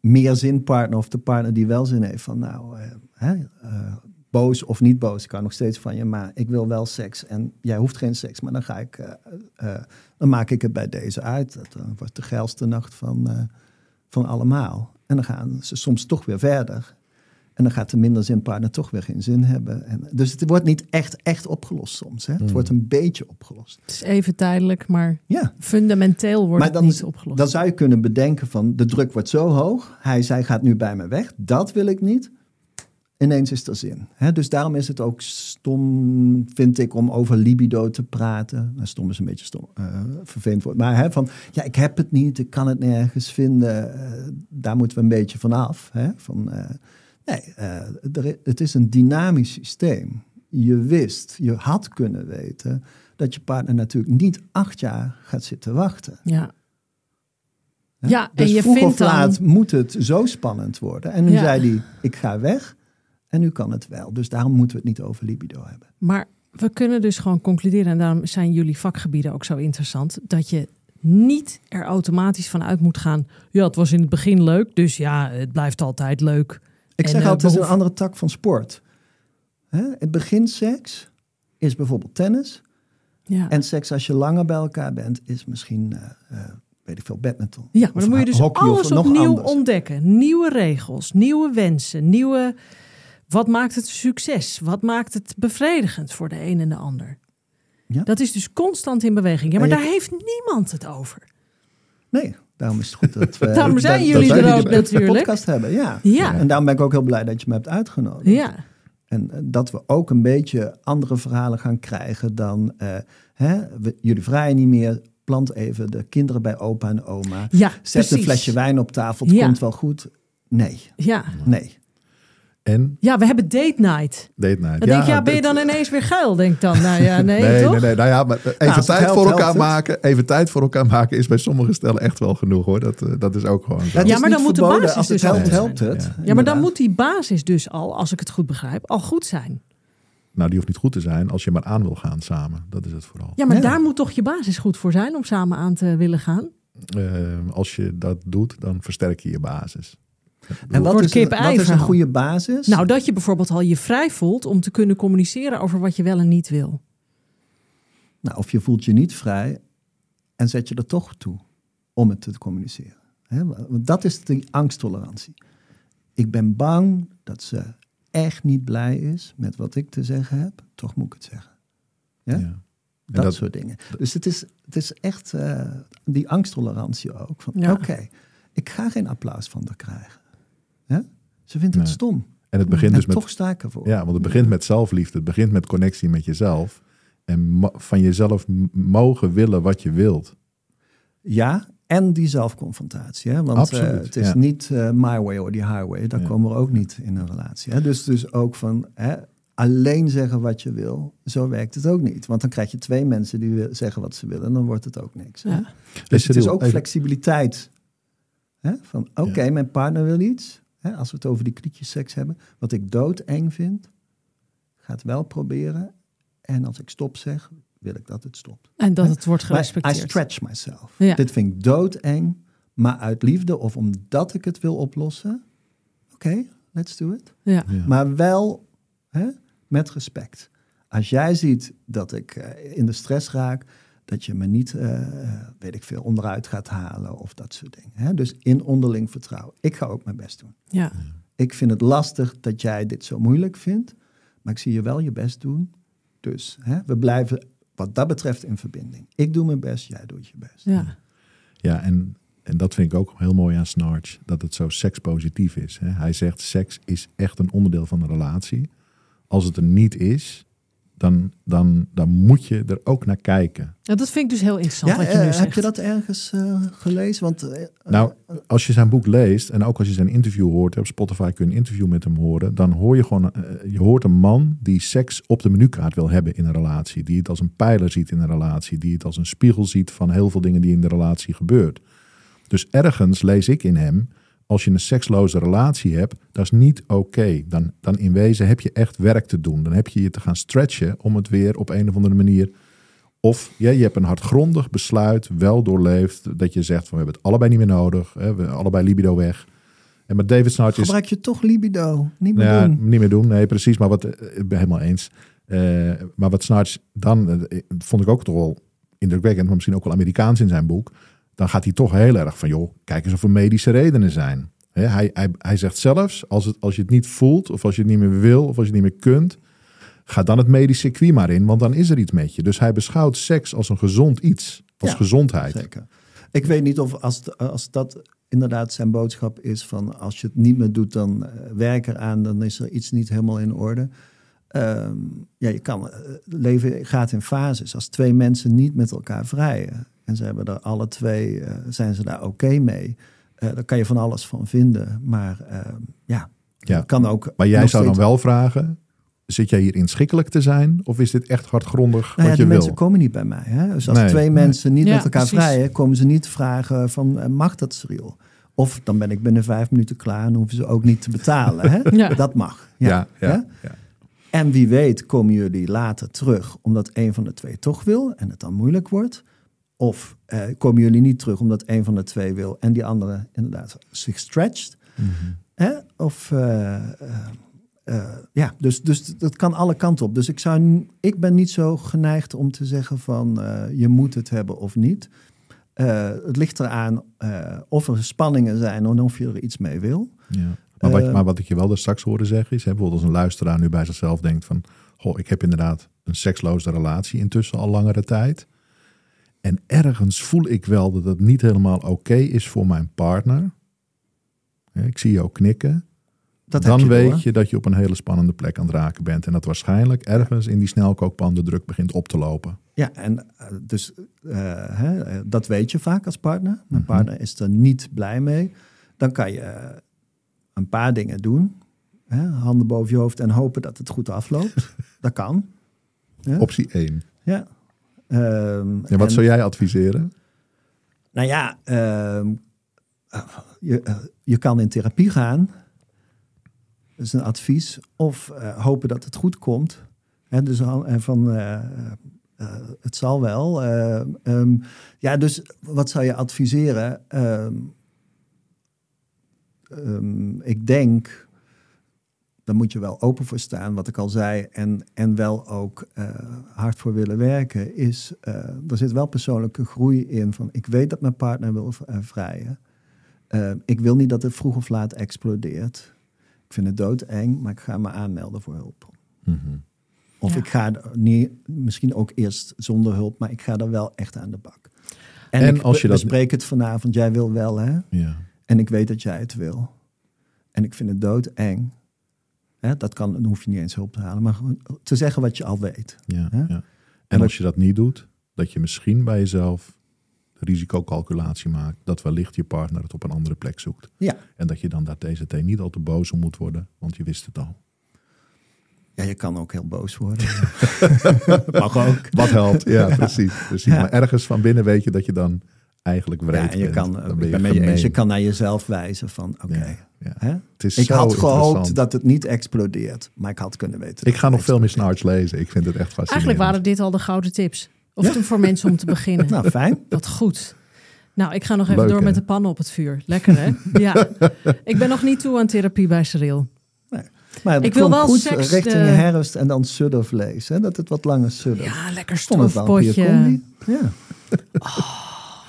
meerzinpartner of de partner die wel zin heeft van nou, eh, eh, boos of niet boos, ik kan nog steeds van je, maar ik wil wel seks en jij hoeft geen seks, maar dan ga ik, dan maak ik het bij deze uit. Dat wordt de geilste nacht van, van allemaal. En dan gaan ze soms toch weer verder. En dan gaat de minder zinpartner toch weer geen zin hebben. En, dus het wordt niet echt, echt opgelost soms. Hè? Het wordt een beetje opgelost. Het is even tijdelijk, maar Ja, fundamenteel wordt maar het niet opgelost. dan zou je kunnen bedenken van de druk wordt zo hoog. Hij, zij gaat nu bij me weg. Dat wil ik niet. Ineens is er zin. Hè? Dus daarom is het ook stom, vind ik, om over libido te praten. Nou, stom is een beetje stom, eh, vervelend woord. Maar hè, van, ja, ik heb het niet, ik kan het nergens vinden. Eh, daar moeten we een beetje van af. Hè? Van, eh, nee, eh, er het is een dynamisch systeem. Je wist, je had kunnen weten dat je partner natuurlijk niet acht jaar gaat zitten wachten. ja. Hè? Ja, dus en je vroeg vindt of laat dan... moet het zo spannend worden. En nu Ja. zei hij, ik ga weg. En nu kan het wel. Dus daarom moeten we het niet over libido hebben. Maar we kunnen dus gewoon concluderen, en daarom zijn jullie vakgebieden ook zo interessant, dat je niet er automatisch van uit moet gaan. Ja, het was in het begin leuk, dus ja, het blijft altijd leuk. Ik zeg eh, altijd, het is een andere tak van sport. Hè? Het begin seks is bijvoorbeeld tennis. Ja, En seks als je langer bij elkaar bent, is misschien, eh, eh, weet ik veel, badminton. ja maar Of dan moet je dus alles opnieuw anders. ontdekken. Nieuwe regels, nieuwe wensen, nieuwe... Wat maakt het succes? Wat maakt het bevredigend voor de een en de ander? Ja. Dat is dus constant in beweging. Ja, maar je- daar heeft niemand het over. Nee, daarom is het goed dat we Daarom dat- zijn dat jullie wij er die ook pod- natuurlijk. podcast hebben. Ja. Ja. En daarom ben ik ook heel blij dat je me hebt uitgenodigd. Ja, En eh, dat we ook een beetje andere verhalen gaan krijgen dan... eh, hè, we- jullie vrijen niet meer, plant even de kinderen bij opa en oma. ja Zet precies. een flesje wijn op tafel, het Ja. komt wel goed. Nee, Ja. nee. En ja, we hebben date night. date night. Dan denk je, ja, ben je dan ineens weer geil? Denk ik dan. Nou ja, nee, Nee, toch? nee, nee. Nou ja, maar even als het tijd voor elkaar maken. Even tijd voor elkaar maken is bij sommige stellen echt wel genoeg hoor. Dat, eh, dat is ook gewoon zo. Het Ja, maar dan moet de basis Als het dus helpt, al helpt het. Ja. Ja, maar dan moet die basis dus al, als ik het goed begrijp, al goed zijn. Nou, die hoeft niet goed te zijn als je maar aan wil gaan samen. Dat is het vooral. Ja, maar Ja. daar moet toch je basis goed voor zijn om samen aan te willen gaan? Eh, als je dat doet, dan versterk je je basis. En wat Voor is, een, wat is een kip-ei-verhaal. goede basis? Nou, dat je bijvoorbeeld al je vrij voelt om te kunnen communiceren over wat je wel en niet wil. Nou, of je voelt je niet vrij en zet je er toch toe om het te communiceren. Hè, Want dat is die angsttolerantie. Ik ben bang dat ze echt niet blij is met wat ik te zeggen heb. Toch moet ik het zeggen. Ja? Dat, dat, soort dingen. Dus het is Het is echt uh, die angsttolerantie ook. Van Ja. oké, ik ga geen applaus van haar krijgen. Ze vindt het Nee. stom. En het begint en dus met toch sta ik ervoor. Ja, want het begint met zelfliefde. Het begint met connectie met jezelf. En van jezelf mogen willen wat je wilt. Ja, en die zelfconfrontatie. Hè? Want Absoluut, eh, het is ja. niet eh, my way or the highway. Daar Ja. komen we ook niet in een relatie. Hè? Dus, dus ook van hè, alleen zeggen wat je wil. Zo werkt het ook niet. Want dan krijg je twee mensen die zeggen wat ze willen. En dan wordt het ook niks. Hè? Ja. Dus het is ook flexibiliteit. Hè? Van oké, mijn partner wil iets. Hè? Als we het over die klietjes hebben. Wat ik doodeng vind. Ga het wel proberen. En als ik stop zeg, wil ik dat het stopt. En dat het wordt Maar I gerespecteerd. stretch myself. Ja. Dit vind ik doodeng. Maar uit liefde of omdat ik het wil oplossen. Oké, let's do it. Ja. Ja. Maar wel hè, met respect. Als jij ziet dat ik eh, in de stress raak, dat je me niet, eh, weet ik veel, onderuit gaat halen of dat soort dingen. Hè? Dus in onderling vertrouwen. Ik ga ook mijn best doen. Ja. Ik vind het lastig dat jij dit zo moeilijk vindt, maar ik zie je wel je best doen. Dus hè, we blijven wat dat betreft in verbinding. Ik doe mijn best, jij doet je best. Ja. Ja, en, en dat vind ik ook heel mooi aan Snarch. Dat het zo sekspositief is. Hè? Hij zegt, seks is echt een onderdeel van een relatie. Als het er niet is, dan, dan, dan moet je er ook naar kijken. Ja, dat vind ik dus heel interessant Ja, wat je eh, nu zegt. heb je dat ergens eh, gelezen? Want eh, Nou, als je zijn boek leest en ook als je zijn interview hoort, op Spotify kun je een interview met hem horen, dan hoor je gewoon, eh, je hoort een man die seks op de menukaart wil hebben in een relatie, die het als een pijler ziet in een relatie, die het als een spiegel ziet van heel veel dingen die in de relatie gebeurt. Dus ergens lees ik in hem, als je een seksloze relatie hebt, dat is niet oké. Dan, dan in wezen heb je echt werk te doen. Dan heb je je te gaan stretchen om het weer op een of andere manier of ja, je hebt een hardgrondig besluit, wel doorleefd, dat je zegt van we hebben het allebei niet meer nodig, hè, we allebei libido weg. En met David Snarch is gebruik je toch libido? Niet meer ja, doen. niet meer doen, nee precies, maar wat eh, ik ben helemaal eens. Eh, maar wat Snarch dan eh, vond ik ook toch wel indrukwekkend, maar misschien ook wel Amerikaans in zijn boek. Dan gaat hij toch heel erg van joh, kijk eens of er medische redenen zijn. Hij, hij, hij zegt zelfs als, het, als je het niet voelt of als je het niet meer wil of als je het niet meer kunt, ga dan het medisch circuit maar in, want dan is er iets met je. Dus hij beschouwt seks als een gezond iets, als Ja, gezondheid. Zeker. Ik weet niet of als, als dat inderdaad zijn boodschap is van als je het niet meer doet, dan eh, werk eraan, dan is er iets niet helemaal in orde. Ehm, ja, je kan, eh, leven gaat in fases. Als twee mensen niet met elkaar vrijen en ze hebben er alle twee, eh, zijn ze daar oké mee, eh daar kan je van alles van vinden. Maar ehm, ja, Ja. het kan ook. Maar jij zou dan wel vragen, zit jij hier inschikkelijk te zijn of is dit echt hardgrondig Nou ja, wat je die wil? mensen komen niet bij mij. Hè? Dus als Nee, twee nee. mensen niet Ja, met elkaar precies. vrijen, komen ze niet vragen van eh, mag dat Cyril? Of dan ben ik binnen vijf minuten klaar en hoeven ze ook niet te betalen. Hè? Ja. Dat mag. Ja, Ja. ja, Hè? ja. En wie weet komen jullie later terug omdat een van de twee toch wil en het dan moeilijk wordt. Of eh, komen jullie niet terug omdat een van de twee wil en die andere inderdaad zich stretcht. Mhm. Hè? Of eh, eh, ja, dus, dus dat kan alle kanten op. Dus ik, zou, ik ben niet zo geneigd om te zeggen van je moet het hebben of niet. Het ligt eraan of er spanningen zijn en of je er iets mee wil. Ja. Maar, wat, maar wat ik je wel dus straks hoorde zeggen is, hè, bijvoorbeeld als een luisteraar nu bij zichzelf denkt van, goh, ik heb inderdaad een seksloze relatie intussen al langere tijd. En ergens voel ik wel dat het niet helemaal oké is voor mijn partner. Ik zie jou knikken. Dat dan je weet door. je dat je op een hele spannende plek aan het raken bent. En dat waarschijnlijk ergens in die snelkookpan de druk begint op te lopen. Ja, en eh, dus eh, hè, dat weet je vaak als partner. Mijn Mhm. partner is er niet blij mee. Dan kan je eh, een paar dingen doen. Hè, handen boven je hoofd en hopen dat het goed afloopt. dat kan. Ja. Optie 1. Ja. Ehm, Ja, wat en- zou jij adviseren? Nou ja, ehm, je, eh, je kan in therapie gaan. Dat is een advies. Of eh, hopen dat het goed komt. Dus en van, eh, eh, het zal wel. Eh, ehm, ja, dus wat zou je adviseren? Ik denk, daar moet je wel open voor staan, wat ik al zei. En, en wel ook eh, hard voor willen werken. Is, eh, er zit wel persoonlijke groei in. Van, ik weet dat mijn partner wil eh, vrijen. Ik wil niet dat het vroeg of laat explodeert. Ik vind het doodeng, maar ik ga me aanmelden voor hulp. Mhm. Of Ja. ik ga er niet, misschien ook eerst zonder hulp, maar ik ga er wel echt aan de bak. En, En ik als je dat- bespreek het vanavond. Jij wil wel, hè? Ja. En ik weet dat jij het wil. En ik vind het doodeng. Hè, dat kan, dan hoef je niet eens hulp te halen. Maar gewoon te zeggen wat je al weet. Ja, Hè? ja. En als je dat niet doet, dat je misschien bij jezelf risicocalculatie maakt. Dat wellicht je partner het op een andere plek zoekt. Ja. En dat je dan daar TZT niet al te boos om moet worden, want je wist het al. Ja, je kan ook heel boos worden. Mag ook. Wat helpt, ja, precies. precies. Ja. Maar ergens van binnen weet je dat je dan eigenlijk wreed Ja, en je bent. kan, Dan ik ben ben je met je eens, je gemeen. kan naar jezelf wijzen van, oké. Ja, ja. hè? Het is Ik had gehoopt dat het niet explodeert. Maar ik had kunnen weten. Ik ga nog veel meer snarts lezen. Ik vind het echt fascinerend. Eigenlijk waren dit al de gouden tips. Of toen voor mensen om te beginnen. Nou, fijn. Wat goed. Nou, ik ga nog even Leuk, door hè? met de pannen op het vuur. Lekker, hè? ja. Ik ben nog niet toe aan therapie bij Cyril. Maar Ik wil wel goed seks, richting de- herfst en dan suddevlees. Hè? Dat het wat langer suddert. Ja, lekker Ik vond het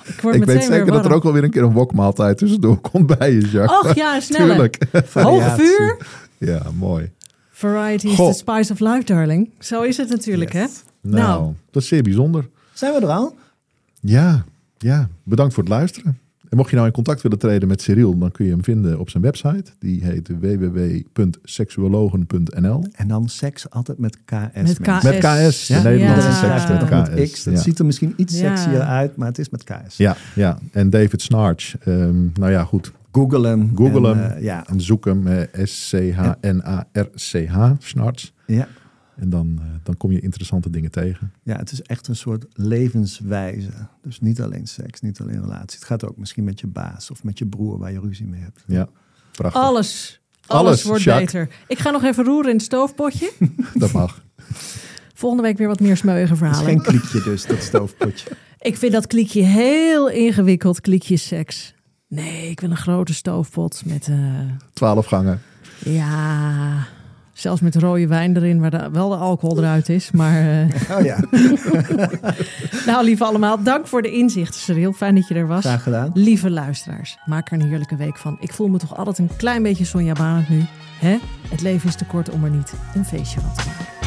Ik word Ik meteen weet zeker weer dat er ook wel weer een keer een wokmaaltijd tussendoor komt bij je, Jacques. Och ja. Hoge Variatie. vuur. Ja, mooi. Variety is Goh. the spice of life, darling. Zo is het natuurlijk, Yes. hè? Nou, Nou. dat is zeer bijzonder. Zijn we er al? Ja, ja, bedankt voor het luisteren. En mocht je nou in contact willen treden met Cyril, dan kun je hem vinden op zijn website. Die heet www.seksuologen.nl. En dan seks altijd met KS. Met. KS. Met KS, de Ja. Nederlandse Ja. seks met KS. met X. Dat ja. ziet er misschien iets Ja. sexier uit, maar het is met KS. Ja, ja, en David Snarch. ehm, nou ja, goed. Google hem. Google en, hem. eh, ja. En zoek hem. eh, S-C-H-N-A-R-C-H, Snarch. Ja. En dan, eh, dan kom je interessante dingen tegen. ja, het is echt een soort levenswijze. Dus niet alleen seks, niet alleen relatie. Het gaat ook misschien met je baas of met je broer waar je ruzie mee hebt. Ja, prachtig. Alles. Alles, Alles, wordt Jacques. beter. Ik ga nog even roeren in het stoofpotje. Dat mag. Volgende week weer wat meer smeuïge Het is verhalen. geen kliekje dus, dat stoofpotje. Ik vind dat kliekje heel ingewikkeld, kliekje seks. Nee, ik wil een grote stoofpot met, eh, Twaalf gangen. ja, zelfs met rode wijn erin, waar de- wel de alcohol eruit is. Maar, eh, Oh ja, nou, lieve allemaal, dank voor de inzichten, Cyril. Fijn dat je er was. graag gedaan. Lieve luisteraars, maak er een heerlijke week van. Ik voel me toch altijd een klein beetje Sonja Barend nu. Hè? Het leven is te kort om er niet een feestje van te maken.